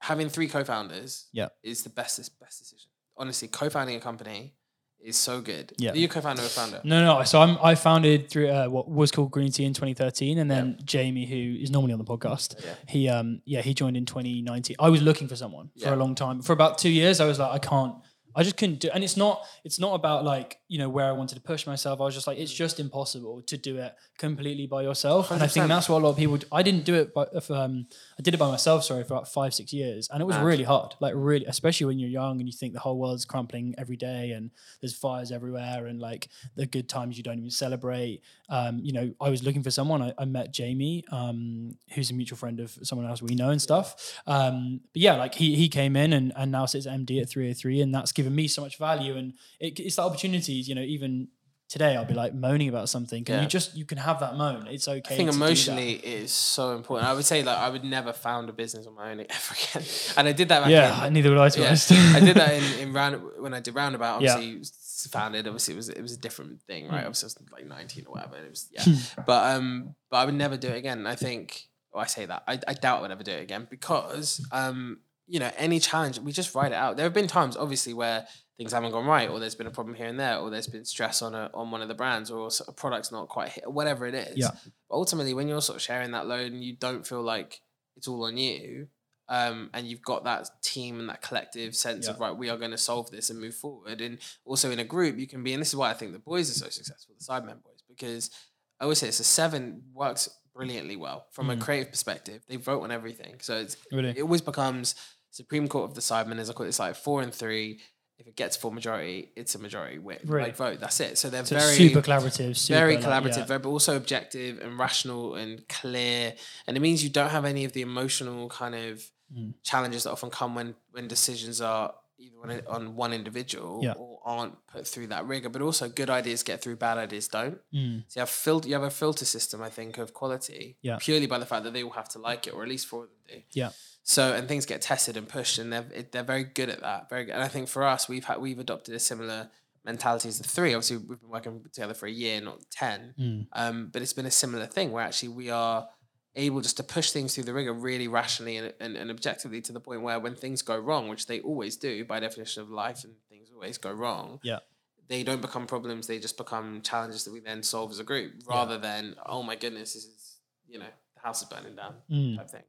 C: having three co-founders
A: Yeah.
C: is the best best decision. Honestly, co-founding a company is so good.
A: Yeah.
C: Are you a co-founder or a founder?
A: No, no. So I'm I founded through uh, what was called Green Tea in 2013, and then Jamie, who is normally on the podcast,
C: Yeah.
A: he um yeah he joined in 2019. I was looking for someone for a long time. For about two years, I was like, I can't. I just couldn't do, and it's not it's not about like you know where I wanted to push myself. I was just like it's just impossible to do it completely by yourself, and I think
C: 100%.
A: that's what a lot of people. Do. I didn't do it, by, if, um, I did it by myself. Sorry for about five six years, and it was
C: Mad.
A: really hard. Like really, especially when you're young and you think the whole world's crumpling every day, and there's fires everywhere, and like the good times you don't even celebrate. Um, you know, I was looking for someone. I, I met Jamie, um, who's a mutual friend of someone else we know and stuff. Um, but yeah, like he he came in and, and now sits at MD at 303, and that's given me so much value. And it, it's the opportunities, you know, even today I'll be like moaning about something. And
C: Yeah.
A: you just you can have that moan. It's okay.
C: I think
A: to do that.
C: emotionally is so important. I would say like I would never found a business on my own ever again. And I did that
A: Yeah,
C: in,
A: neither would I to
C: yeah. I did that in, in round when I did roundabout.
A: Yeah.
C: Obviously, it was founded. Obviously, it was it was a different thing, right?
A: Mm.
C: Obviously, I was like nineteen or whatever. And it was yeah, but um, but I would never do it again. I think. Well, I say that I, I doubt I would ever do it again because um, you know, any challenge we just ride it out. There have been times, obviously, where things haven't gone right, or there's been a problem here and there, or there's been stress on a on one of the brands, or a product's not quite hit, whatever it is.
A: Yeah.
C: But ultimately, when you're sort of sharing that load and you don't feel like it's all on you, um, and you've got that team and that collective sense of
A: Yeah.
C: right, we are going to solve this and move forward. And also in a group, you can be, and this is why I think the boys are so successful, the Sidemen boys, because I always say it's a seven works brilliantly well from a
A: Mm.
C: creative perspective. They vote on everything, so it's
A: really.
C: it always becomes Supreme Court of the Sidemen, as I call it. It's like four and three. If it gets full majority, it's a majority win,
A: Really?
C: like vote. That's it. So they're
A: So
C: very
A: super collaborative. Super,
C: very
A: like,
C: collaborative,
A: yeah.
C: but also objective and rational and clear. And it means you don't have any of the emotional kind of
A: Mm.
C: challenges that often come when when decisions are either on, on one individual
A: Yeah.
C: or aren't put through that rigor. But also, good ideas get through, bad ideas don't.
A: Mm.
C: So you have filter, you have a filter system, I think, of quality,
A: Yeah.
C: purely by the fact that they all have to like it, or at least four of them do.
A: Yeah.
C: So and things get tested and pushed, and they're they're very good at that. Very good. And I think for us, we've had we've adopted a similar mentality as the three. Obviously, we've been working together for a year, not ten.
A: Mm.
C: Um, but it's been a similar thing where actually we are able just to push things through the rigor really rationally and, and, and objectively to the point where when things go wrong, which they always do by definition of life, and things always go wrong.
A: Yeah.
C: They don't become problems; they just become challenges that we then solve as a group, rather than oh my goodness, this is you know the house is burning down
A: Mm.
C: type thing.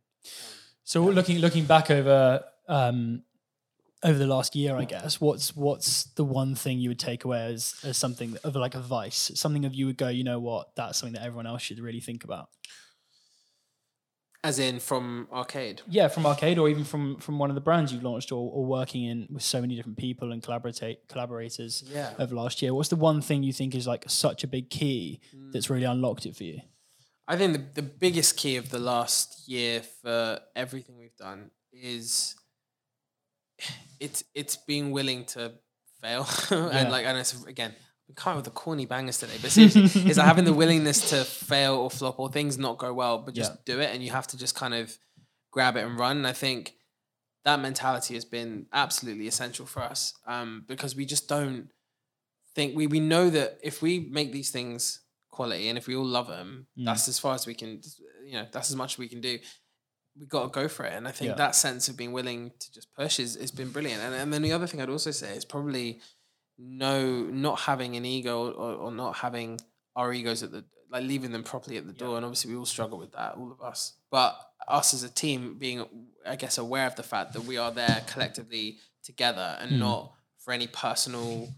A: So looking looking back over um, over the last year, I guess what's what's the one thing you would take away as as something of like advice, something of you would go, you know what, that's something that everyone else should really think about.
C: As in from arcade.
A: Yeah, from arcade or even from from one of the brands you've launched or, or working in with so many different people and collaborate collaborators
C: Yeah.
A: over last year. What's the one thing you think is like such a big key that's really unlocked it for you?
C: I think the, the biggest key of the last year for everything we've done is it's it's being willing to fail
A: Yeah.
C: and like and it's again kind of with the corny bangers today, but seriously, is like having the willingness to fail or flop or things not go well, but just
A: Yeah.
C: do it and you have to just kind of grab it and run. And I think that mentality has been absolutely essential for us um, because we just don't think we we know that if we make these things quality and if we all love them,
A: Mm.
C: that's as far as we can. You know, that's as much as we can do. We got to go for it, and I think
A: Yeah.
C: that sense of being willing to just push is has been brilliant. And and then the other thing I'd also say is probably no not having an ego or, or not having our egos at the like leaving them properly at the door. And obviously we all struggle with that, all of us. But us as a team being, I guess, aware of the fact that we are there collectively together and
A: Mm.
C: not for any personal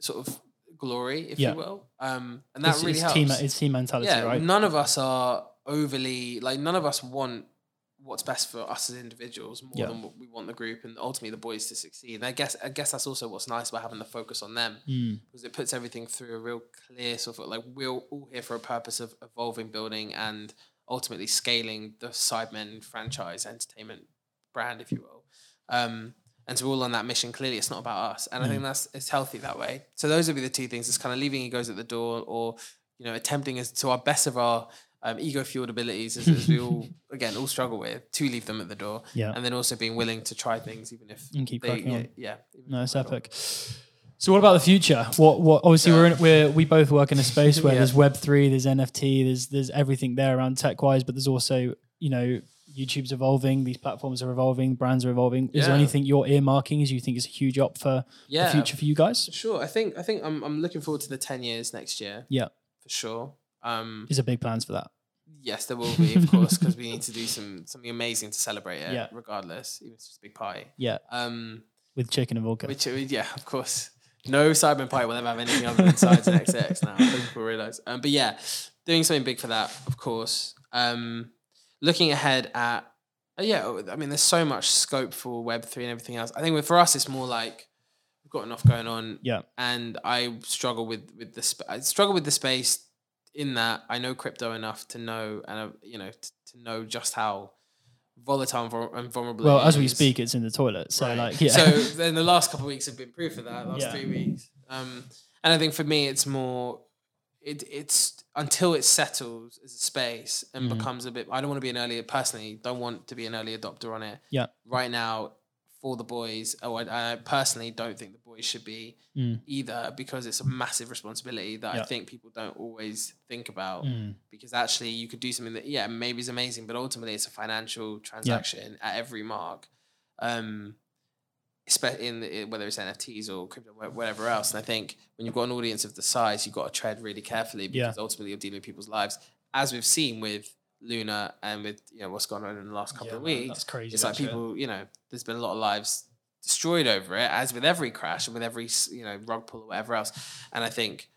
C: sort of glory, if
A: Yeah.
C: you will. Um, and that
A: it's,
C: really
A: it's
C: helps.
A: team it's team mentality,
C: yeah,
A: right?
C: none of us are overly like none of us want what's best for us as individuals more
A: Yeah.
C: than what we want the group and ultimately the boys to succeed. And I guess I guess that's also what's nice about having the focus on them
A: Mm.
C: because it puts everything through a real clear sort of like we're all here for a purpose of evolving, building, and ultimately scaling the Sidemen franchise entertainment brand, if you will. Um, and so we're all on that mission. Clearly, it's not about us, and I think that's it's healthy that way. So those would be the two things: it's kind of leaving egos at the door, or you know, attempting as to our best of our um, ego fueled abilities, as, as we all again all struggle with, to leave them at the door,
A: Yeah.
C: and then also being willing to try things, even if
A: And keep
C: they, yeah,
A: on.
C: yeah,
A: No, it's epic. So what about the future? What what obviously we're in, we're we both work in a space where
C: Yeah.
A: there's Web three, there's NFT, there's there's everything there around tech wise, but there's also you know YouTube's evolving, these platforms are evolving, brands are evolving. Is there anything you're earmarking as you think is a huge up for
C: Yeah,
A: the future for you guys?
C: Sure. I think I think I'm I'm looking forward to the ten years next year.
A: Yeah.
C: For sure. Um
A: Is there big plans for that?
C: yes, there will be, of course, because we need to do some something amazing to celebrate it,
A: Yeah.
C: regardless. Even if it's just a big party.
A: Yeah.
C: Um
A: with chicken and vodka.
C: Which, uh, yeah, of course. No Sidemen Pie will ever have anything other than sides and XIX now. I think people realize. Um, but yeah, doing something big for that, of course. Um, looking ahead at, yeah, I mean, there's so much scope for Web3 and everything else. I think with- for us, it's more like we've got enough going on.
A: Yeah.
C: And I struggle with, with the, sp- I struggle with the space in that I know crypto enough to know, and, uh, you know, t- to know just how volatile and vulnerable
A: well, as we speak, it's in the toilet. So
C: Right.
A: like, yeah.
C: So then the last couple of weeks have been proof of that. Last
A: Yeah.
C: three weeks. Um, and I think for me, it's more. It, it's until it settles as a space and
A: Mhm.
C: becomes a bit. I don't want to be an early personally. Don't want to be an early adopter on it.
A: Yeah.
C: Right now, for the boys, oh, I, I personally don't think the boys should be
A: Mm.
C: either because it's a massive responsibility that
A: Yeah.
C: I think people don't always think about
A: Mm.
C: because actually you could do something that yeah maybe is amazing but ultimately it's a financial transaction at every mark um espe- in, whether it's nfts or crypto wh- whatever else and i think when you've got an audience of the size you've got to tread really carefully
A: Yeah.
C: because ultimately you're dealing with people's lives as we've seen with luna and with you know what's gone on in the last couple
A: Yeah,
C: of
A: man,
C: weeks
A: that's crazy.
C: it's like
A: shit.
C: people you know there's been a lot of lives destroyed over it as with every crash and with every you know rug pull or whatever else and i think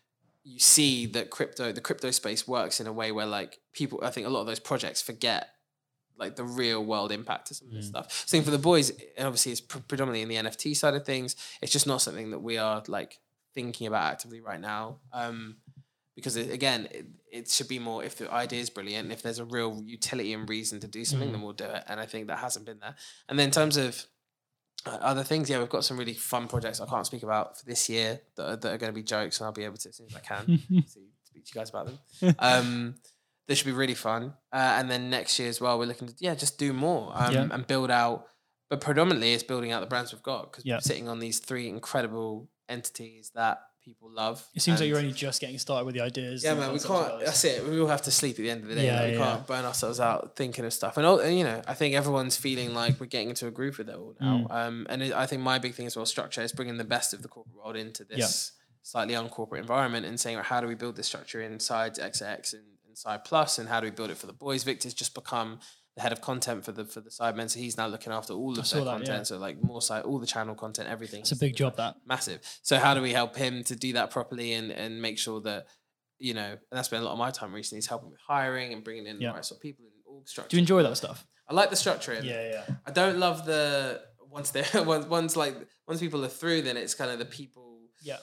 C: you see that crypto the crypto space works in a way where like people i think a lot of those projects forget like the real world impact of some of this
A: Mm.
C: stuff same for the boys and obviously it's pre- predominantly in the nft side of things it's just not something that we are like thinking about actively right now um because it, again it, it should be more if the idea is brilliant if there's a real utility and reason to do something
A: Mm.
C: then we'll do it and i think that hasn't been there and then in terms of uh, other things, yeah, we've got some really fun projects I can't speak about for this year that are, that are going to be jokes, and I'll be able to as soon as I can to speak to you guys about them. Um, they should be really fun, uh, and then next year as well, we're looking to yeah, just do more um,
A: Yeah.
C: and build out. But predominantly, it's building out the brands we've got because
A: Yeah.
C: we're sitting on these three incredible entities that people love.
A: It seems like you're only just getting started with the ideas.
C: yeah, man, we can't. That's it. We all have to sleep at the end of the day.
A: Yeah,
C: like, we
A: yeah.
C: can't burn ourselves out thinking of stuff. And, all, and you know, I think everyone's feeling like we're getting into a groove with it all now.
A: Mm.
C: Um, and it, I think my big thing as well, structure, is bringing the best of the corporate world into this
A: Yeah.
C: slightly uncorporate environment and saying, how do we build this structure inside XIX and inside Plus, and how do we build it for the boys? Victor's just become the head of content for the for the Sidemen, so he's now looking after all of their
A: that,
C: content.
A: yeah.
C: So like more side, all the channel content, everything.
A: It's a big job. That
C: massive. So how do we help him to do that properly and and make sure that you know? And that's been a lot of my time recently is helping with hiring and bringing in
A: Yeah.
C: the right sort of people in org structure.
A: do you enjoy that stuff?
C: I like the structure. Yeah,
A: yeah.
C: I don't love the once they once once like once people are through, then it's kind of the people
A: Yeah.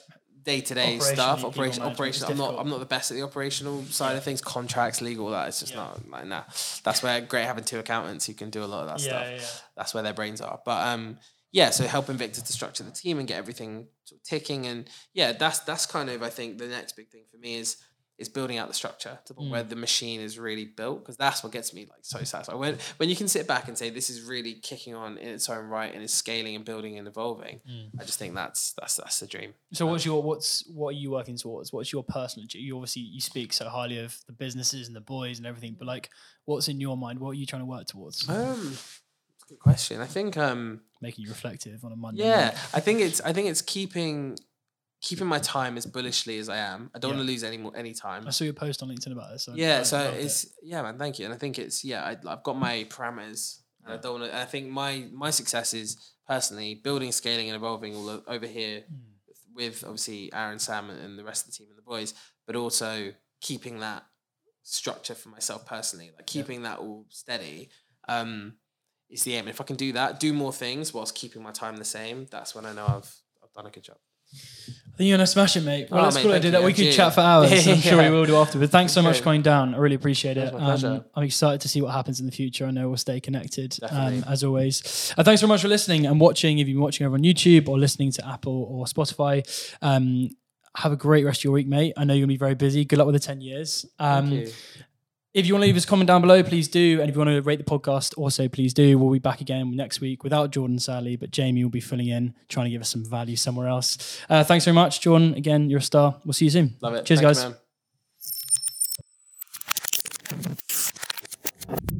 C: Day to day stuff. Operation, operation. I'm not. I'm not the best at the operational side of things. Contracts, legal. That it's just
A: Yeah.
C: not like nah. That's where great having two accountants who can do a lot of that stuff
A: yeah, yeah.
C: that's where their brains are. But um, yeah, so helping Victor to structure the team and get everything sort of ticking, and yeah, that's that's kind of I think the next big thing for me is is building out the structure to the point where
A: Mm.
C: the machine is really built because that's what gets me like so satisfied when when you can sit back and say this is really kicking on in its own right and is scaling and building and evolving.
A: Mm.
C: I just think that's that's that's the dream.
A: So what's your what's what are you working towards? What's your personal? You obviously you speak so highly of the businesses and the boys and everything, but like, what's in your mind? What are you trying to work towards?
C: Um, good question. I think um,
A: Making you reflective on a Monday.
C: Yeah,
A: morning.
C: I think it's I think it's keeping keeping my time as bullishly as I am. I don't
A: Yeah.
C: want to lose any more any time.
A: I saw your post on LinkedIn about this. So
C: Yeah,
A: I
C: so
A: loved it.
C: it's yeah, man. Thank you, and I think it's yeah. I, I've got my parameters, and I don't want to. I think my my success is personally building, scaling, and evolving all over here
A: Mm.
C: with obviously Aaron, Sam, and, the rest of the team and the boys, but also keeping that structure for myself personally, like keeping that all steady. Um, is the aim. And if I can do that, do more things whilst keeping my time the same, that's when I know I've I've done a good job.
A: I think you're gonna smash it, mate. Well,
C: Oh,
A: let's
C: mate,
A: call it a
C: thank
A: day
C: you.
A: that. We could chat for hours. I'm sure we will do after. But thanks so much for coming down. I really appreciate it. Um, I'm excited to see what happens in the future. I know we'll stay connected um, as always. Uh, thanks very much for listening and watching. If you've been watching over on YouTube or listening to Apple or Spotify, um, have a great rest of your week, mate. I know you're gonna be very busy. Good luck with the 10 years. Um,
C: Thank you.
A: If you want to leave us a comment down below, please do. And if you want to rate the podcast, also please do. We'll be back again next week without Jordan, sadly, but Jamie will be filling in, trying to give us some value somewhere else. Uh, thanks very much, Jordan. Again, you're a star. We'll see you soon.
C: Love it.
A: Cheers,
C: Thanks,
A: guys.
C: Man.